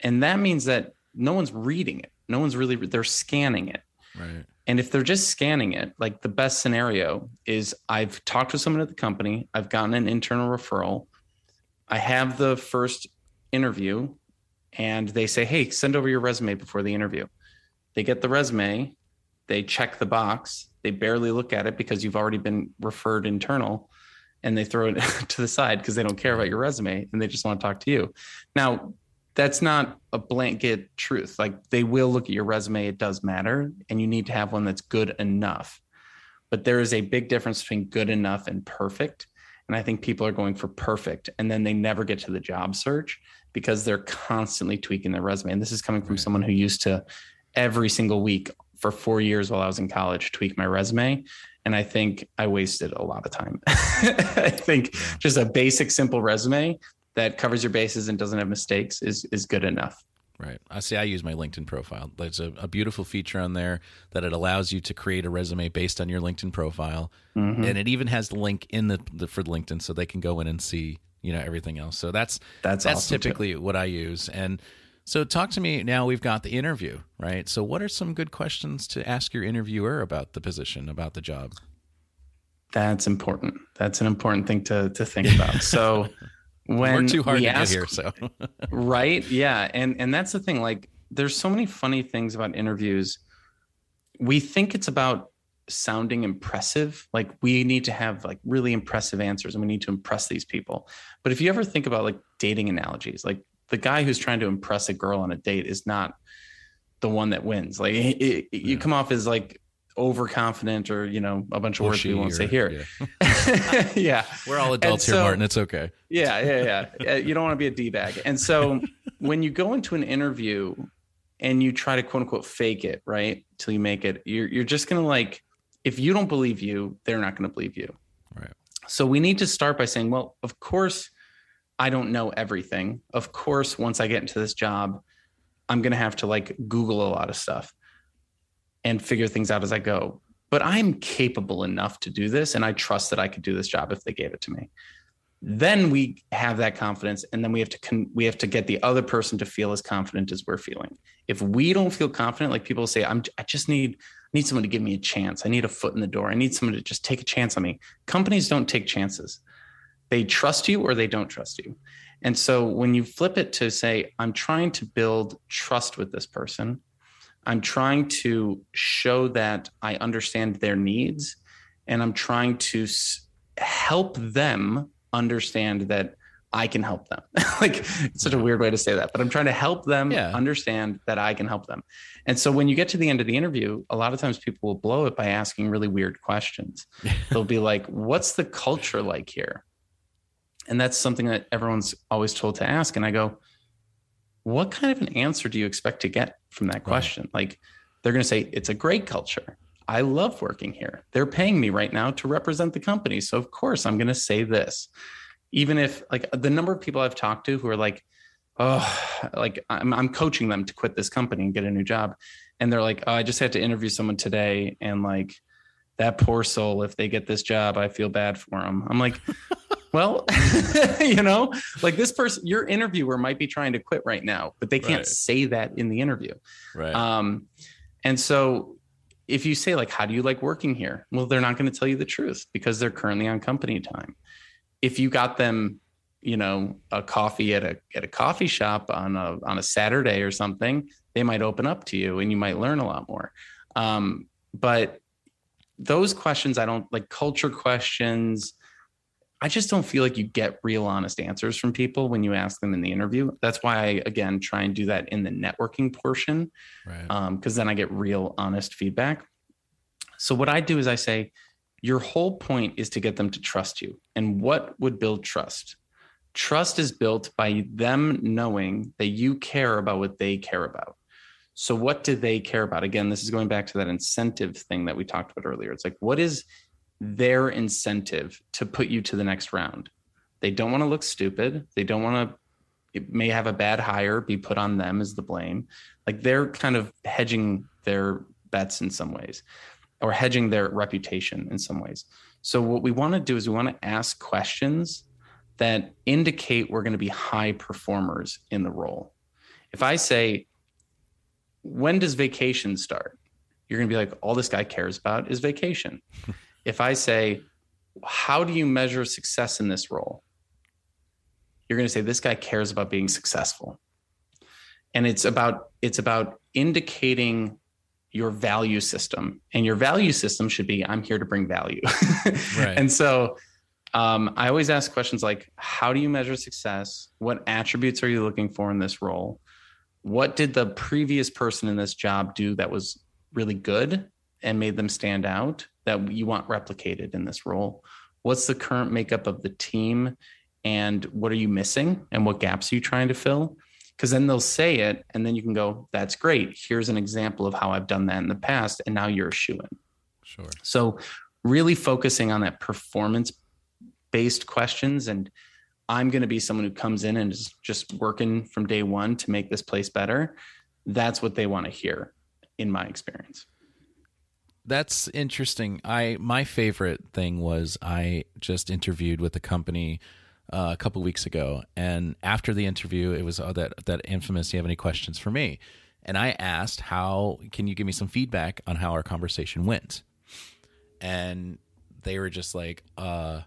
and that means that no one's reading it. No one's really they're scanning it. Right. And if they're just scanning it, like the best scenario is I've talked with someone at the company, I've gotten an internal referral, I have the first interview, and they say, Hey, send over your resume before the interview. They get the resume, they check the box, they barely look at it because you've already been referred internal, and they throw it to the side because they don't care about your resume and they just want to talk to you. Now, that's not a blanket truth. Like they will look at your resume, it does matter, and you need to have one that's good enough. But there is a big difference between good enough and perfect. And I think people are going for perfect and then they never get to the job search because they're constantly tweaking their resume. And this is coming from someone who used to every single week for four years while I was in college tweak my resume. And I think I wasted a lot of time. I think just a basic, simple resume that covers your bases and doesn't have mistakes is is good enough. Right. I see. I use my LinkedIn profile. There's a, a, beautiful feature on there that it allows you to create a resume based on your LinkedIn profile, mm-hmm. and it even has the link in the, the, for LinkedIn, so they can go in and see you know everything else. So that's that's that's awesome typically too. what I use. And so, talk to me now. We've got the interview, right? So, what are some good questions to ask your interviewer about the position, about the job? That's important. That's an important thing to to think about. So when we're too hard we to ask, get here, so right, yeah, and and that's the thing. Like, there's so many funny things about interviews. We think it's about sounding impressive. Like we need to have like really impressive answers, and we need to impress these people. But if you ever think about like dating analogies, like the guy who's trying to impress a girl on a date is not the one that wins. Like it, it, yeah. you come off as like overconfident or you know a bunch of words we won't or, say here. Yeah. yeah. we're all adults so, here, Martin. It's okay. Yeah, yeah, yeah. Uh, you don't want to be a d bag. And so when you go into an interview and you try to quote unquote fake it right till you make it, you're you're just gonna like if you don't believe you, they're not gonna believe you. Right. So we need to start by saying, well, of course. I don't know everything. Of course, once I get into this job, I'm going to have to like Google a lot of stuff and figure things out as I go. But I'm capable enough to do this. And I trust that I could do this job if they gave it to me. Then we have that confidence. And then we have to, con- we have to get the other person to feel as confident as we're feeling. If we don't feel confident, like people say, I'm, I just need, need someone to give me a chance. I need a foot in the door. I need someone to just take a chance on me. Companies don't take chances. They trust you or they don't trust you. And so when you flip it to say, I'm trying to build trust with this person, I'm trying to show that I understand their needs, and I'm trying to help them understand that I can help them. like it's such a weird way to say that, but I'm trying to help them yeah. understand that I can help them. And so when you get to the end of the interview, a lot of times people will blow it by asking really weird questions. They'll be like, "What's the culture like here?" And that's something that everyone's always told to ask. And I go, what kind of an answer do you expect to get from that question? Right. Like, they're going to say, it's a great culture. I love working here. They're paying me right now to represent the company. So, of course, I'm going to say this. Even if, like, the number of people I've talked to who are like, oh, like, I'm, I'm coaching them to quit this company and get a new job. And they're like, oh, I just had to interview someone today. And, like, that poor soul, if they get this job, I feel bad for them. I'm like, well, you know, like this person, your interviewer might be trying to quit right now, but they can't right. say that in the interview. Right. Um, and so if you say like, how do you like working here? Well, they're not going to tell you the truth because they're currently on company time. If you got them, you know, a coffee at a at a coffee shop on a on a Saturday or something, they might open up to you and you might learn a lot more. Um, but those questions, I don't like culture questions I just don't feel like you get real honest answers from people when you ask them in the interview. That's why I again try and do that in the networking portion, right? Because um, then I get real honest feedback. So what I do is I say, your whole point is to get them to trust you. And what would build trust? Trust is built by them knowing that you care about what they care about. So what do they care about? Again, this is going back to that incentive thing that we talked about earlier. It's like, what is their incentive to put you to the next round. They don't want to look stupid. They don't want to it may have a bad hire be put on them as the blame. Like they're kind of hedging their bets in some ways or hedging their reputation in some ways. So what we want to do is we want to ask questions that indicate we're going to be high performers in the role. If I say, when does vacation start? You're going to be like, all this guy cares about is vacation. if I say, how do you measure success in this role? You're going to say this guy cares about being successful. And it's about it's about indicating your value system. And your value system should be I'm here to bring value. right. And so um, I always ask questions like how do you measure success? What attributes are you looking for in this role? What did the previous person in this job do that was really good and made them stand out? That you want replicated in this role? What's the current makeup of the team? And what are you missing? And what gaps are you trying to fill? Because then they'll say it, and then you can go, that's great. Here's an example of how I've done that in the past. And now you're a shoe in. Sure. So, really focusing on that performance based questions and I'm going to be someone who comes in and is just working from day one to make this place better, that's what they want to hear, in my experience. That's interesting. I my favorite thing was I just interviewed with a company uh, a couple weeks ago, and after the interview, it was oh, that that infamous. Do you have any questions for me? And I asked, "How can you give me some feedback on how our conversation went?" And they were just like, uh,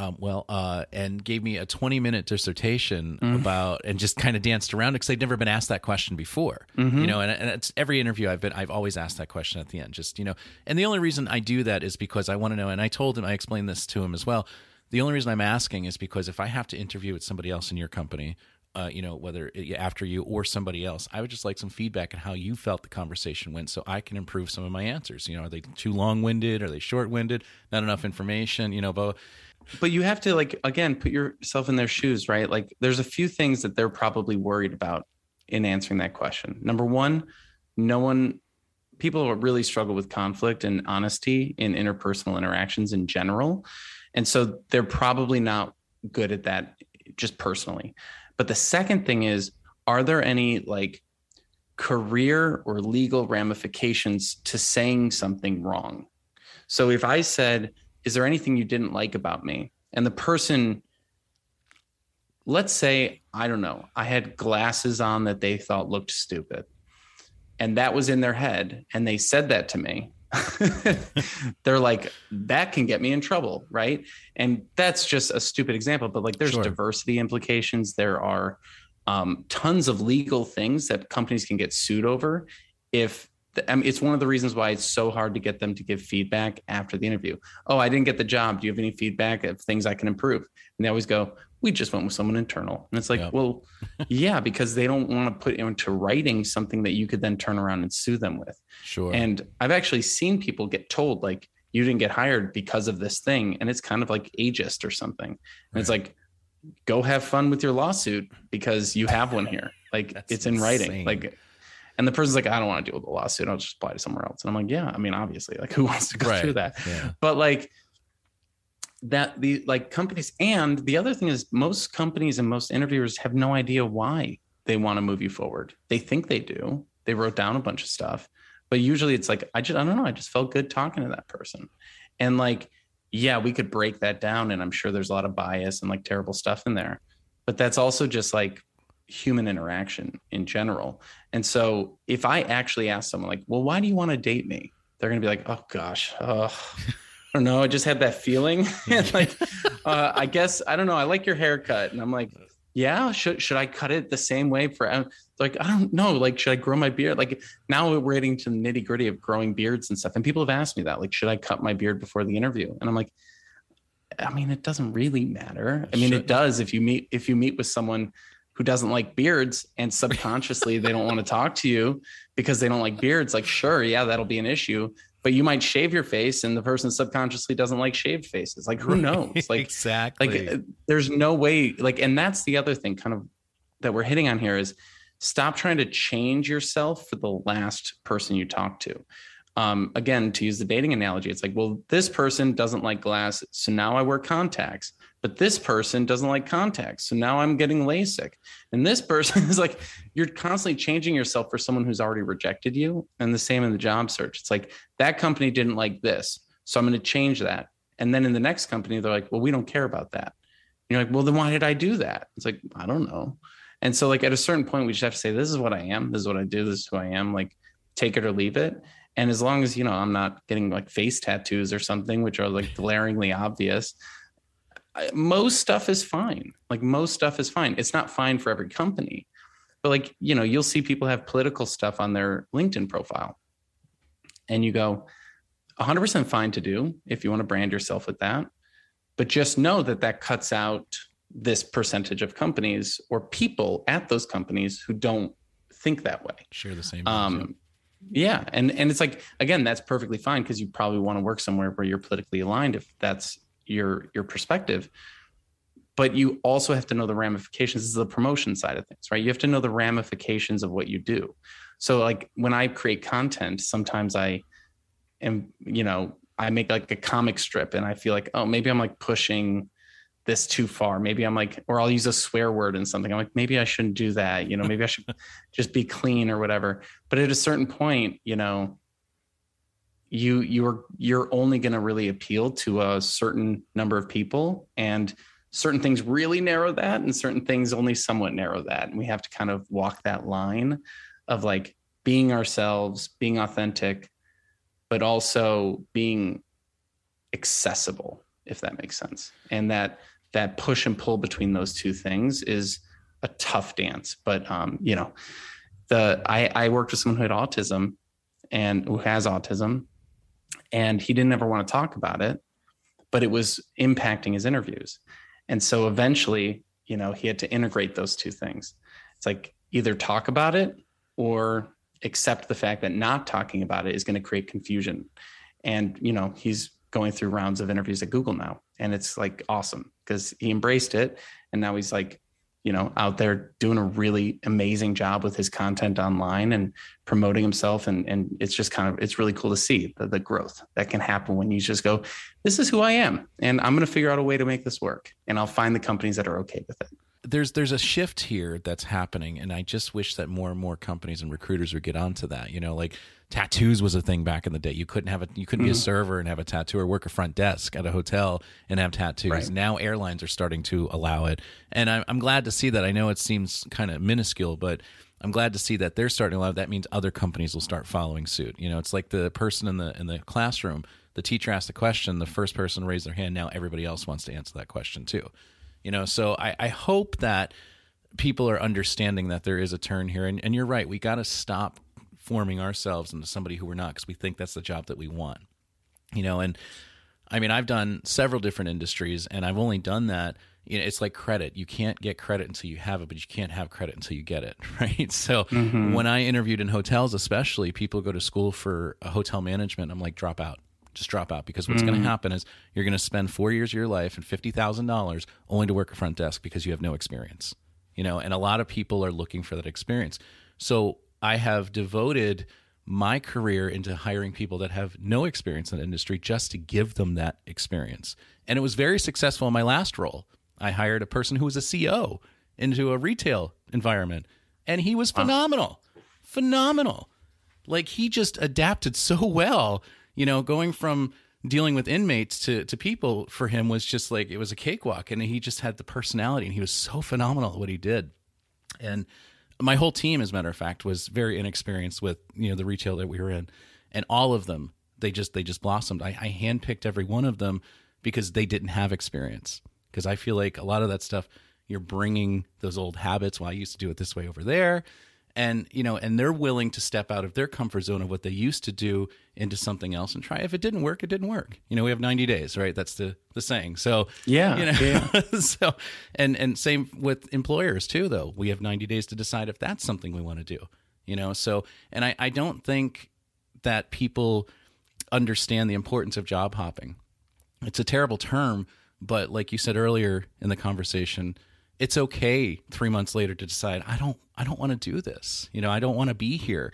um, well, uh, and gave me a 20 minute dissertation mm. about, and just kind of danced around it because they'd never been asked that question before, mm-hmm. you know, and, and it's every interview I've been, I've always asked that question at the end, just, you know, and the only reason I do that is because I want to know, and I told him, I explained this to him as well. The only reason I'm asking is because if I have to interview with somebody else in your company, uh, you know, whether after you or somebody else, I would just like some feedback on how you felt the conversation went, so I can improve some of my answers. You know, are they too long winded? Are they short winded? Not enough information? You know, but but you have to like again put yourself in their shoes, right? Like, there's a few things that they're probably worried about in answering that question. Number one, no one people really struggle with conflict and honesty in interpersonal interactions in general. And so they're probably not good at that just personally. But the second thing is, are there any like career or legal ramifications to saying something wrong? So if I said, Is there anything you didn't like about me? And the person, let's say, I don't know, I had glasses on that they thought looked stupid. And that was in their head. And they said that to me. they're like that can get me in trouble right and that's just a stupid example but like there's sure. diversity implications there are um, tons of legal things that companies can get sued over if I mean, it's one of the reasons why it's so hard to get them to give feedback after the interview. Oh, I didn't get the job. Do you have any feedback of things I can improve? And they always go, we just went with someone internal. And it's like, well, yeah, because they don't want to put into writing something that you could then turn around and sue them with. Sure. And I've actually seen people get told, like, you didn't get hired because of this thing. And it's kind of like ageist or something. And right. it's like, go have fun with your lawsuit because you have one here. Like it's in insane. writing. Like, and the person's like, I don't want to deal with the lawsuit. I'll just apply to somewhere else. And I'm like, yeah, I mean, obviously, like who wants to go right. through that? Yeah. But like, that the like companies and the other thing is most companies and most interviewers have no idea why they want to move you forward. They think they do. They wrote down a bunch of stuff, but usually it's like I just I don't know, I just felt good talking to that person. And like yeah, we could break that down and I'm sure there's a lot of bias and like terrible stuff in there. But that's also just like human interaction in general. And so if I actually ask someone like, "Well, why do you want to date me?" They're going to be like, "Oh gosh, oh, I don't know. I just had that feeling. and like, uh, I guess I don't know. I like your haircut, and I'm like, yeah. Should should I cut it the same way for? Like, I don't know. Like, should I grow my beard? Like, now we're getting to the nitty gritty of growing beards and stuff. And people have asked me that. Like, should I cut my beard before the interview? And I'm like, I mean, it doesn't really matter. I mean, it does if you meet if you meet with someone who doesn't like beards and subconsciously they don't want to talk to you because they don't like beards like sure yeah that'll be an issue but you might shave your face and the person subconsciously doesn't like shaved faces like who knows? Like exactly. like there's no way like and that's the other thing kind of that we're hitting on here is stop trying to change yourself for the last person you talk to. Um, again to use the dating analogy it's like well this person doesn't like glasses so now i wear contacts but this person doesn't like contacts. So now I'm getting LASIK. And this person is like, you're constantly changing yourself for someone who's already rejected you. And the same in the job search. It's like that company didn't like this. So I'm going to change that. And then in the next company, they're like, well, we don't care about that. And you're like, well, then why did I do that? It's like, I don't know. And so, like, at a certain point, we just have to say, this is what I am. This is what I do. This is who I am. Like, take it or leave it. And as long as, you know, I'm not getting like face tattoos or something, which are like glaringly obvious, most stuff is fine. Like most stuff is fine. It's not fine for every company, but like, you know, you'll see people have political stuff on their LinkedIn profile. And you go, 100% fine to do if you want to brand yourself with that. But just know that that cuts out this percentage of companies or people at those companies who don't think that way. Share the same. Um, yeah. And, and it's like, again, that's perfectly fine because you probably want to work somewhere where you're politically aligned if that's your your perspective but you also have to know the ramifications this is the promotion side of things right you have to know the ramifications of what you do so like when i create content sometimes i am you know i make like a comic strip and i feel like oh maybe i'm like pushing this too far. Maybe I'm like, or I'll use a swear word in something. I'm like, maybe I shouldn't do that. You know, maybe I should just be clean or whatever. But at a certain point, you know, you you're you're only going to really appeal to a certain number of people and certain things really narrow that and certain things only somewhat narrow that. And we have to kind of walk that line of like being ourselves being authentic but also being accessible if that makes sense. And that that push and pull between those two things is a tough dance but um you know the i i worked with someone who had autism and who has autism and he didn't ever want to talk about it but it was impacting his interviews and so eventually, you know, he had to integrate those two things. It's like either talk about it or accept the fact that not talking about it is going to create confusion. And, you know, he's going through rounds of interviews at Google now. And it's like awesome because he embraced it. And now he's like, you know, out there doing a really amazing job with his content online and promoting himself. And, and it's just kind of, it's really cool to see the, the growth that can happen when you just go, this is who I am. And I'm going to figure out a way to make this work. And I'll find the companies that are okay with it there's there's a shift here that's happening and i just wish that more and more companies and recruiters would get onto that you know like tattoos was a thing back in the day you couldn't have a you couldn't mm-hmm. be a mm-hmm. server and have a tattoo or work a front desk at a hotel and have tattoos right. now airlines are starting to allow it and I'm, I'm glad to see that i know it seems kind of minuscule but i'm glad to see that they're starting to allow it. that means other companies will start following suit you know it's like the person in the in the classroom the teacher asked a question the first person raised their hand now everybody else wants to answer that question too you know, so I, I hope that people are understanding that there is a turn here. And, and you're right, we got to stop forming ourselves into somebody who we're not because we think that's the job that we want. You know, and I mean, I've done several different industries and I've only done that. You know, it's like credit. You can't get credit until you have it, but you can't have credit until you get it, right? So mm-hmm. when I interviewed in hotels, especially, people go to school for a hotel management. I'm like, drop out just drop out because what's mm. going to happen is you're going to spend four years of your life and fifty thousand dollars only to work a front desk because you have no experience. You know, and a lot of people are looking for that experience. So I have devoted my career into hiring people that have no experience in the industry just to give them that experience. And it was very successful in my last role. I hired a person who was a CO into a retail environment, and he was phenomenal. Phenomenal. Like he just adapted so well you know, going from dealing with inmates to, to people for him was just like it was a cakewalk and he just had the personality and he was so phenomenal at what he did and my whole team as a matter of fact was very inexperienced with you know the retail that we were in. And all of them they just they just blossomed. I, I handpicked every one of them because they didn't have experience. Because i feel like a lot of that stuff you're bringing those old habits. Well i used to do it this way over there and you know and they're willing to step out of their comfort zone of what they used to do into something else and try. If it didn't work it didn't work. You know we have 90 days right? That's the the saying. So yeah you know yeah. so and and same with employers too though. We have 90 days to decide if that's something we want to do you know? So and i i don't think that people understand the importance of job hopping. It's a terrible term but like you said earlier in the conversation it's okay three months later to decide I don't I don't want to do this. You know, I don't want to be here.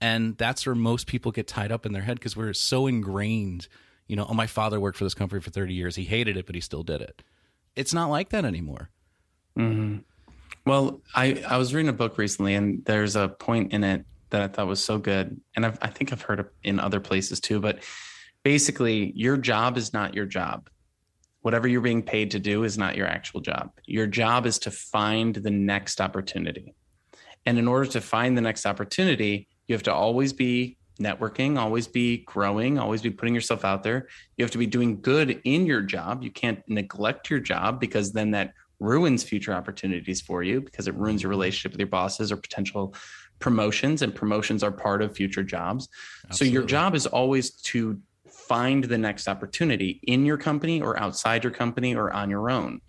And that's where most people get tied up in their head because we're so ingrained. You know, oh, my father worked for this company for 30 years. He hated it, but he still did it. It's not like that anymore. Mm-hmm. Well, I, I was reading a book recently, and there's a point in it that I thought was so good. And I've, I think I've heard it in other places too. But basically, your job is not your job whatever you're being paid to do is not your actual job. Your job is to find the next opportunity. And in order to find the next opportunity, you have to always be networking, always be growing, always be putting yourself out there. You have to be doing good in your job. You can't neglect your job because then that ruins future opportunities for you because it ruins your relationship with your bosses or potential promotions and promotions are part of future jobs. Absolutely. So your job is always to find the next opportunity in your company or outside your company or on your own.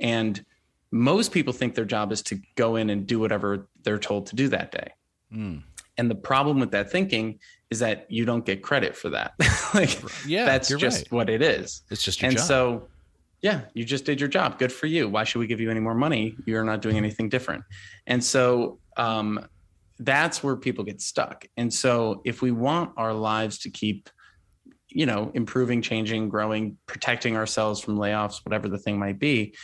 And most people think their job is to go in and do whatever they're told to do that day. Mm. And the problem with that thinking is that you don't get credit for that. like, yeah, that's just right. what it is. It's just your and job. so, yeah, you just did your job. Good for you. Why should we give you any more money? You're not doing anything different. And so, um, that's where people get stuck. And so, if we want our lives to keep you know, improving, changing, growing, protecting ourselves from layoffs, whatever the thing might be,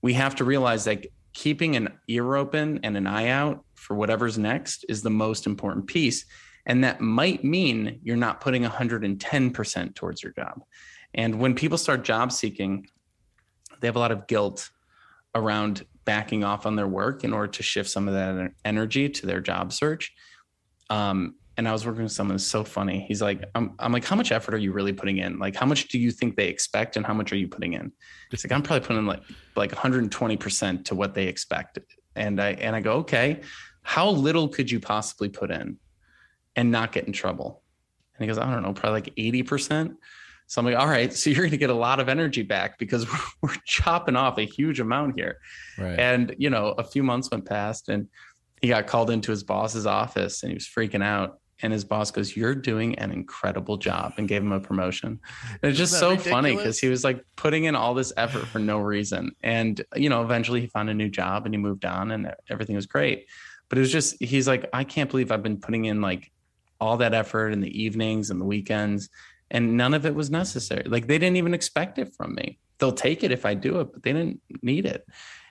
we have to realize that keeping an ear open and an eye out for whatever's next is the most important piece. And that might mean you're not putting 110% towards your job. And when people start job seeking, they have a lot of guilt around backing off on their work in order to shift some of that energy to their job search. Um, and I was working with someone who's so funny. He's like, I'm, I'm like, how much effort are you really putting in? Like, how much do you think they expect and how much are you putting in? It's like, I'm probably putting like, like 120% to what they expect. And I, and I go, okay, how little could you possibly put in and not get in trouble? And he goes, I don't know, probably like 80%. So I'm like, all right, so you're going to get a lot of energy back because we're, we're chopping off a huge amount here. Right. And, you know, a few months went past and he got called into his boss's office and he was freaking out. And his boss goes, You're doing an incredible job and gave him a promotion. And it's just so ridiculous? funny because he was like putting in all this effort for no reason. And, you know, eventually he found a new job and he moved on and everything was great. But it was just, he's like, I can't believe I've been putting in like all that effort in the evenings and the weekends and none of it was necessary. Like they didn't even expect it from me. They'll take it if I do it, but they didn't need it.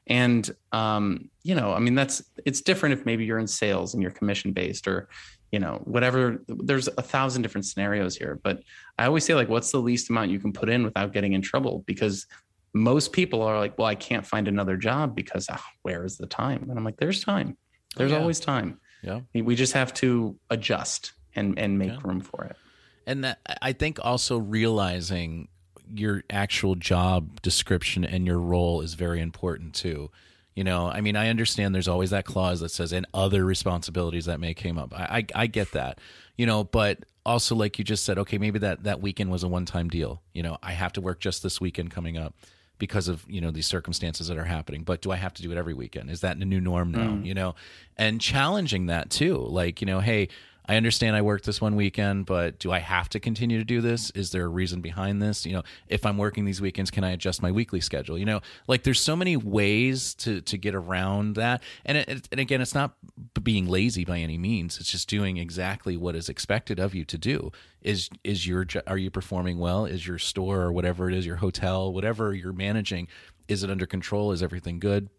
And um, you know, I mean, that's it's different if maybe you're in sales and you're commission based or you know whatever there's a thousand different scenarios here but i always say like what's the least amount you can put in without getting in trouble because most people are like well i can't find another job because oh, where is the time and i'm like there's time oh, there's oh, yeah. always time yeah we just have to adjust and and make yeah. room for it and that I think also realizing your actual job description and your role is very important too. You know, I mean, I understand there's always that clause that says and other responsibilities that may came up. I, I, I get that, you know, but also like you just said, okay, maybe that that weekend was a one time deal. You know, I have to work just this weekend coming up because of you know these circumstances that are happening but do i have to do it every weekend is that the new norm now mm. you know and challenging that too like you know hey I understand I worked this one weekend, but do I have to continue to do this? Is there a reason behind this? You know, if I'm working these weekends, can I adjust my weekly schedule? You know, like there's so many ways to to get around that. And it, and again, it's not being lazy by any means. It's just doing exactly what is expected of you to do. Is is your are you performing well? Is your store or whatever it is, your hotel, whatever you're managing, is it under control? Is everything good?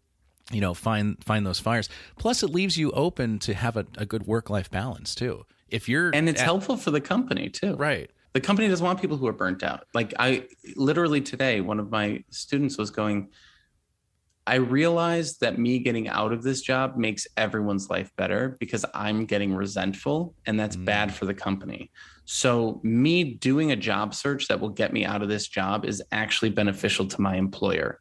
You know find find those fires. Plus it leaves you open to have a, a good work life balance too. If you're and it's at, helpful for the company too. Right. The company doesn't want people who are burnt out. Like i literally today one of my students was going i realized that me getting out of this job makes everyone's life better because i'm getting resentful and that's mm. bad for the company. So me doing a job search that will get me out of this job is actually beneficial to my employer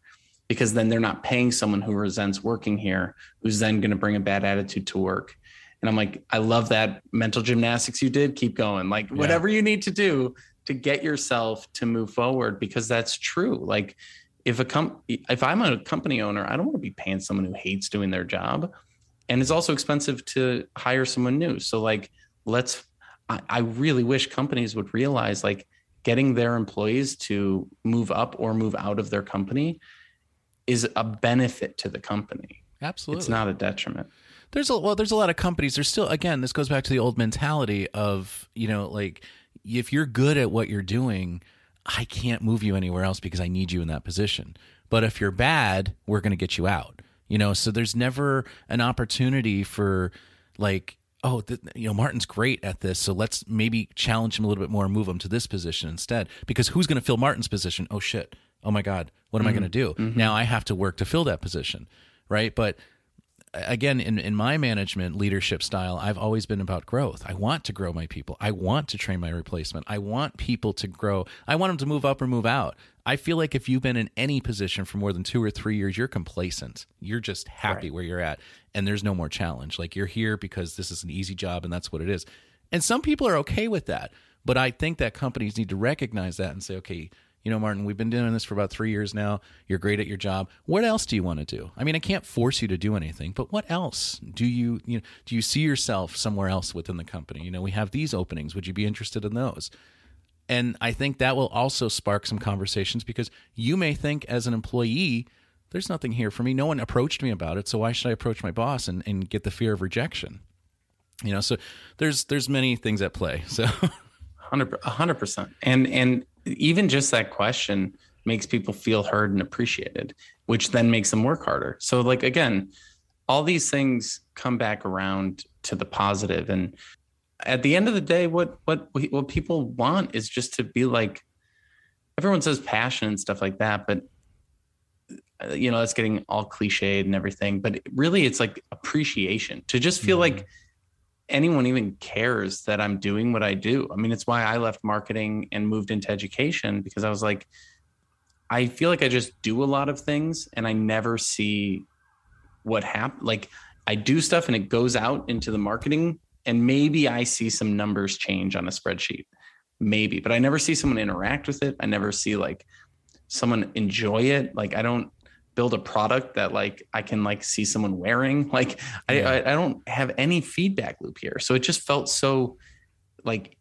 because then they're not paying someone who resents working here, who's then going to bring a bad attitude to work. And I'm like, I love that mental gymnastics you did. Keep going. Like, yeah. whatever you need to do to get yourself to move forward, because that's true. Like, if a com- if I'm a company owner, I don't want to be paying someone who hates doing their job. And it's also expensive to hire someone new. So, like, let's, I, I really wish companies would realize like getting their employees to move up or move out of their company is a benefit to the company. Absolutely. It's not a detriment. There's a well, there's a lot of companies. There's still again, this goes back to the old mentality of, you know, like if you're good at what you're doing, I can't move you anywhere else because I need you in that position. But if you're bad, we're going to get you out. You know, so there's never an opportunity for like oh, th- you know, Martin's great at this, so let's maybe challenge him a little bit more and move him to this position instead. Because who's going to fill Martin's position? Oh shit, oh my god what am mm-hmm. i going to do? Mm-hmm. now i have to work to fill that position right? But again in, in my management leadership style i've always been about growth. I want to grow my people. I want to train my replacement. I want people to grow. I want them to move up or move out. I feel like if you've been in any position for more than two or three years you're complacent. You're just happy right. where you're at and there's no more challenge. Like you're here because this is an easy job and that's what it is. And some people are okay with that but i think that companies need to recognize that and say okay you know, Martin, we've been doing this for about three years now. You're great at your job. What else do you want to do? I mean, I can't force you to do anything, but what else do you, you know, do you see yourself somewhere else within the company? You know, we have these openings. Would you be interested in those? And I think that will also spark some conversations because you may think as an employee, there's nothing here for me. No one approached me about it. So why should I approach my boss and, and get the fear of rejection? You know, so there's there's many things at play. So hundred percent. And and even just that question makes people feel heard and appreciated, which then makes them work harder. So like again, all these things come back around to the positive and at the end of the day what what what people want is just to be like everyone says passion and stuff like that but uh, you know that's getting all cliched and everything but really it's like appreciation to just feel mm-hmm. like anyone even cares that i'm doing what i do. I mean it's why i left marketing and moved into education because i was like i feel like i just do a lot of things and i never see what happened like i do stuff and it goes out into the marketing and maybe i see some numbers change on a spreadsheet. Maybe but i never see someone interact with it. I never see like someone enjoy it. Like i don't build a product that like I can like see someone wearing. Like I, I, I don't have any feedback loop here. So it just felt so like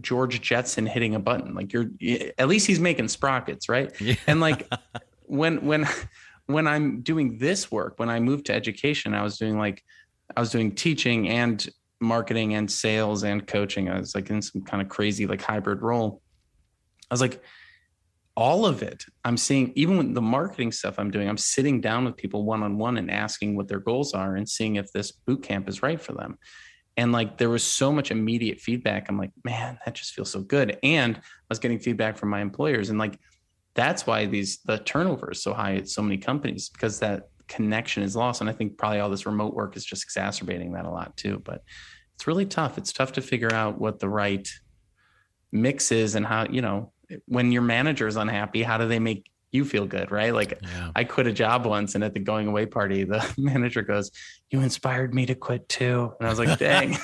George Jetson hitting a button. Like you're at least he's making sprockets, right? Yeah. And like when when when I'm doing this work, when I moved to education, I was doing like I was doing teaching and marketing and sales and coaching. I was like in some kind of crazy like hybrid role. I was like, all of it i'm seeing even with the marketing stuff i'm doing i'm sitting down with people one-on-one and asking what their goals are and seeing if this boot camp is right for them. And like there was so much immediate feedback. I'm like man that just feels so good. And i was getting feedback from my employers. And like that's why these the turnover is so high at so many companies because that connection is lost. And i think probably all this remote work is just exacerbating that a lot too. But it's really tough. It's tough to figure out what the right mix is and how you know when your manager is unhappy, how do they make you feel good, right? Like yeah. I quit a job once and at the going away party, the manager goes, You inspired me to quit too. And I was like, dang,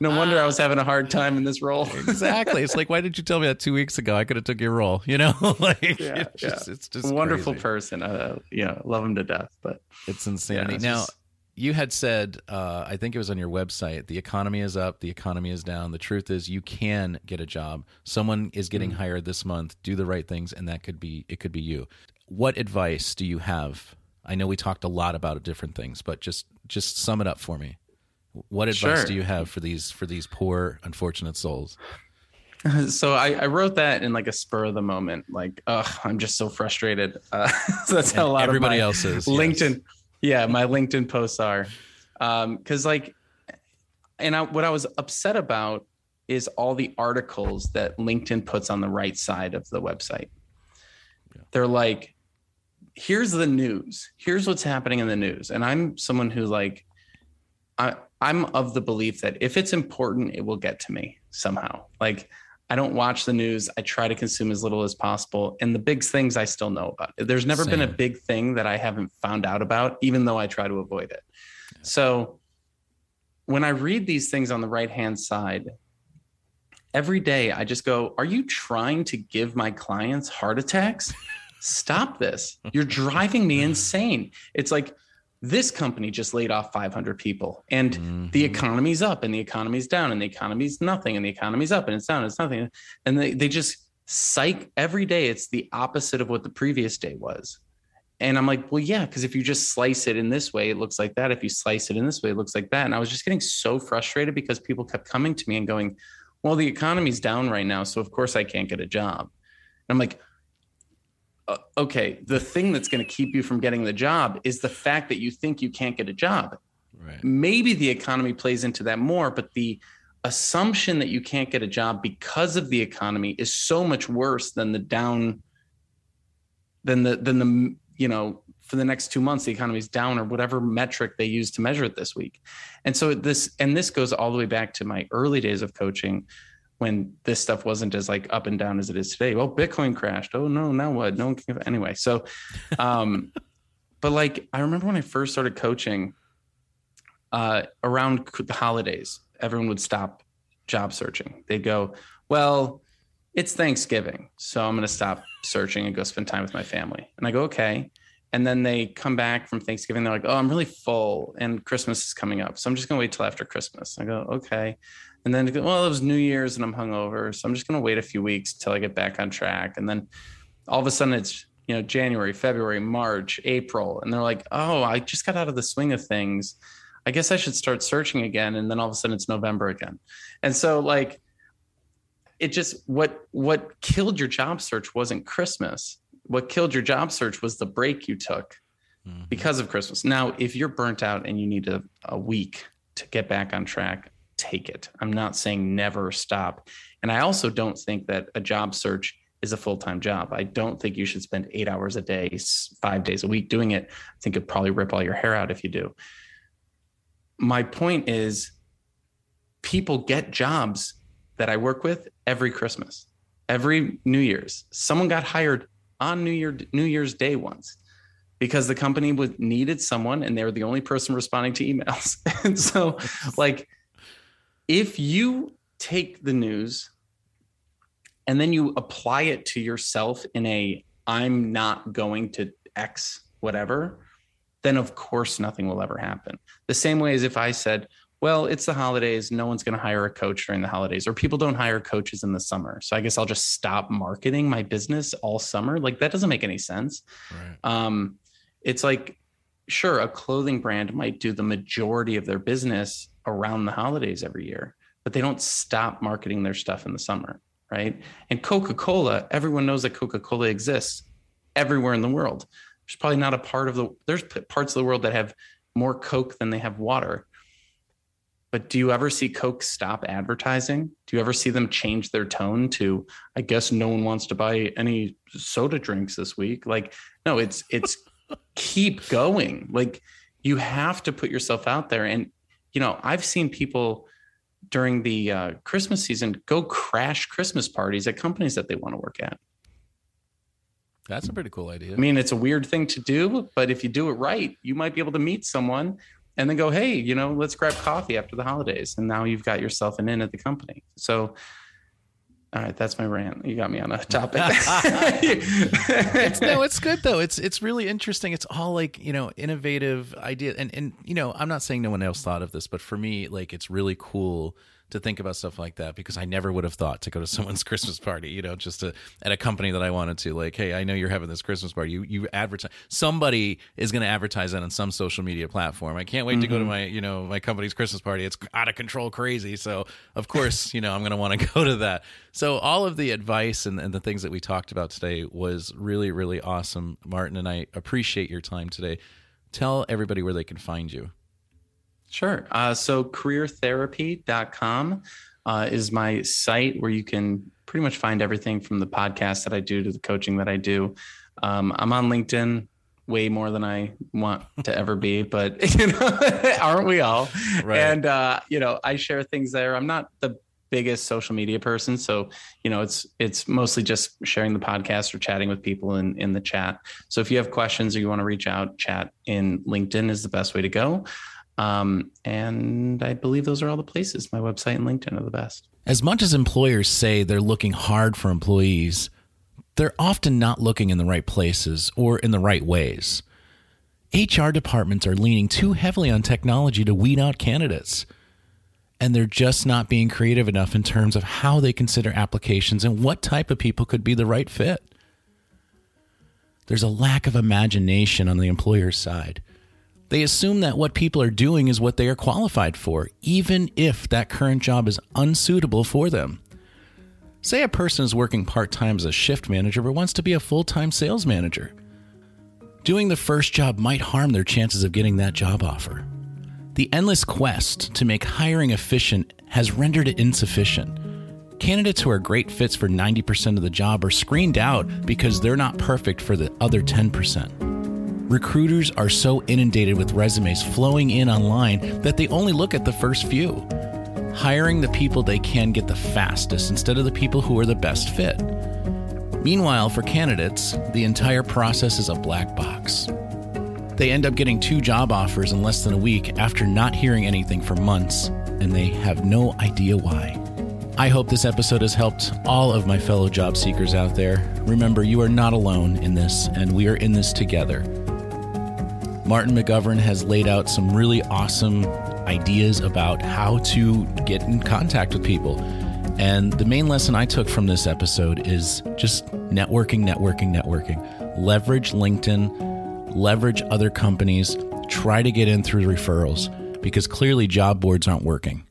no wonder I was having a hard time in this role. exactly. It's like, why did you tell me that two weeks ago? I could have took your role, you know? like yeah, it's just, it's just a wonderful crazy. person. Uh, you know, love him to death, but it's insanity. Yeah, it's now, just, you had said, uh, I think it was on your website, the economy is up, the economy is down. The truth is, you can get a job. Someone is getting mm. hired this month. Do the right things, and that could be it. Could be you. What advice do you have? I know we talked a lot about different things, but just just sum it up for me. What advice sure. do you have for these for these poor, unfortunate souls? So I, I, wrote that in like a spur of the moment, like, oh, I'm just so frustrated. Uh, so that's how a lot everybody of else is. LinkedIn. Yes yeah, my LinkedIn posts are because um, like, and I, what I was upset about is all the articles that LinkedIn puts on the right side of the website. Yeah. They're like, here's the news. Here's what's happening in the news. And I'm someone who like, I I'm of the belief that if it's important, it will get to me somehow. Like I don't watch the news. I try to consume as little as possible. And the big things I still know about. There's never Same. been a big thing that I haven't found out about, even though I try to avoid it. Yeah. So when I read these things on the right hand side, every day I just go, Are you trying to give my clients heart attacks? Stop this. You're driving me insane. It's like, this company just laid off 500 people and mm-hmm. the economy's up and the economy's down and the economy's nothing and the economy's up and it's down and it's nothing and they, they just psych every day it's the opposite of what the previous day was. And i'm like well yeah because if you just slice it in this way it looks like that. If you slice it in this way it looks like that. And i was just getting so frustrated because people kept coming to me and going well the economy's down right now so of course i can't get a job. And i'm like uh, okay, the thing that's going to keep you from getting the job is the fact that you think you can't get a job. Right. Maybe the economy plays into that more, but the assumption that you can't get a job because of the economy is so much worse than the down than the than the you know for the next two months the economy's down or whatever metric they use to measure it this week and so this and this goes all the way back to my early days of coaching when this stuff wasn't as like up and down as it is today. Well, Bitcoin crashed. Oh no, now what? No one can anyway. So um but like I remember when I first started coaching uh around the holidays, everyone would stop job searching. They'd go, "Well, it's Thanksgiving, so I'm going to stop searching and go spend time with my family." And I go, "Okay." And then they come back from Thanksgiving. They're like, "Oh, I'm really full, and Christmas is coming up, so I'm just going to wait till after Christmas." I go, "Okay." And then, well, it was New Year's and I'm hungover. So I'm just going to wait a few weeks till I get back on track. And then all of a sudden it's, you know, January, February, March, April. And they're like, oh, I just got out of the swing of things. I guess I should start searching again. And then all of a sudden it's November again. And so, like, it just what what killed your job search wasn't Christmas. What killed your job search was the break you took mm-hmm. because of Christmas. Now, if you're burnt out and you need a, a week to get back on track, take it. I'm not saying never stop. And I also don't think that a job search is a full-time job. I don't think you should spend 8 hours a day, 5 days a week doing it. I think it'd probably rip all your hair out if you do. My point is people get jobs that I work with every Christmas, every New Year's. Someone got hired on New Year New Year's Day once because the company would needed someone and they were the only person responding to emails. and so like if you take the news and then you apply it to yourself in a I'm not going to X whatever, then of course nothing will ever happen. The same way as if I said, well, it's the holidays. No one's going to hire a coach during the holidays, or people don't hire coaches in the summer. So I guess I'll just stop marketing my business all summer. Like that doesn't make any sense. Right. Um, it's like, sure, a clothing brand might do the majority of their business around the holidays every year, but they don't stop marketing their stuff in the summer. Right. And Coca Cola, everyone knows that Coca Cola exists everywhere in the world. There's probably not a part of the, there's parts of the world that have more Coke than they have water but do you ever see Coke stop advertising? Do you ever see them change their tone to I guess no one wants to buy any soda drinks this week? Like no, it's it's keep going. Like you have to put yourself out there and you know, I've seen people during the uh, Christmas season go crash Christmas parties at companies that they want to work at. That's a pretty cool idea. I mean, it's a weird thing to do, but if you do it right, you might be able to meet someone and then go, hey, you know, let's grab coffee after the holidays. And now you've got yourself an in at the company. So, all right, that's my rant. You got me on a topic. it's, no, it's good though. It's it's really interesting. It's all like you know innovative idea, and and you know I'm not saying no one else thought of this, but for me, like it's really cool to think about stuff like that because I never would have thought to go to someone's Christmas party, you know, just to, at a company that I wanted to. Like, hey, I know you're having this Christmas party. You you advertise. Somebody is going to advertise that on some social media platform. I can't wait mm-hmm. to go to mm-hmm. my you know my company's Christmas party. It's out of control, crazy. So of course, you know, I'm going to want to go to that. So all of the advice and, and the things that we talked about today was really really awesome, Martin. And I appreciate your time today. Tell everybody where they can find you. Sure. Uh, so careertherapy.com uh, is my site where you can pretty much find everything from the podcast that I do to the coaching that I do. Um, I'm on LinkedIn way more than I want to ever be, but you know, aren't we all? Right. And uh, you know, I share things there. I'm not the biggest social media person, so you know, it's it's mostly just sharing the podcast or chatting with people in in the chat. So if you have questions or you want to reach out, chat in LinkedIn is the best way to go. Um, and I believe those are all the places. My website and LinkedIn are the best. As much as employers say they're looking hard for employees, they're often not looking in the right places or in the right ways. HR departments are leaning too heavily on technology to weed out candidates. And they're just not being creative enough in terms of how they consider applications and what type of people could be the right fit. There's a lack of imagination on the employer's side. They assume that what people are doing is what they are qualified for, even if that current job is unsuitable for them. Say a person is working part time as a shift manager but wants to be a full time sales manager. Doing the first job might harm their chances of getting that job offer. The endless quest to make hiring efficient has rendered it insufficient. Candidates who are great fits for 90% of the job are screened out because they're not perfect for the other 10%. Recruiters are so inundated with resumes flowing in online that they only look at the first few, hiring the people they can get the fastest instead of the people who are the best fit. Meanwhile, for candidates, the entire process is a black box. They end up getting two job offers in less than a week after not hearing anything for months, and they have no idea why. I hope this episode has helped all of my fellow job seekers out there. Remember, you are not alone in this, and we are in this together. Martin McGovern has laid out some really awesome ideas about how to get in contact with people. And the main lesson I took from this episode is just networking, networking, networking. Leverage LinkedIn, leverage other companies, try to get in through referrals because clearly job boards aren't working.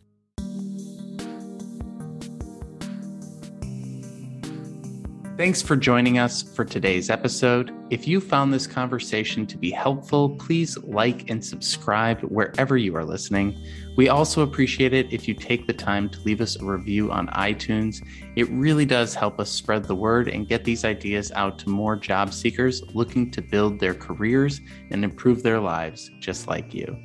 Thanks for joining us for today's episode. If you found this conversation to be helpful, please like and subscribe wherever you are listening. We also appreciate it if you take the time to leave us a review on iTunes. It really does help us spread the word and get these ideas out to more job seekers looking to build their careers and improve their lives just like you.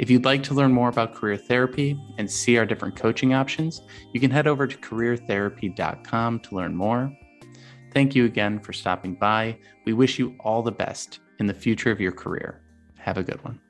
If you'd like to learn more about career therapy and see our different coaching options, you can head over to careertherapy.com to learn more. Thank you again for stopping by. We wish you all the best in the future of your career. Have a good one.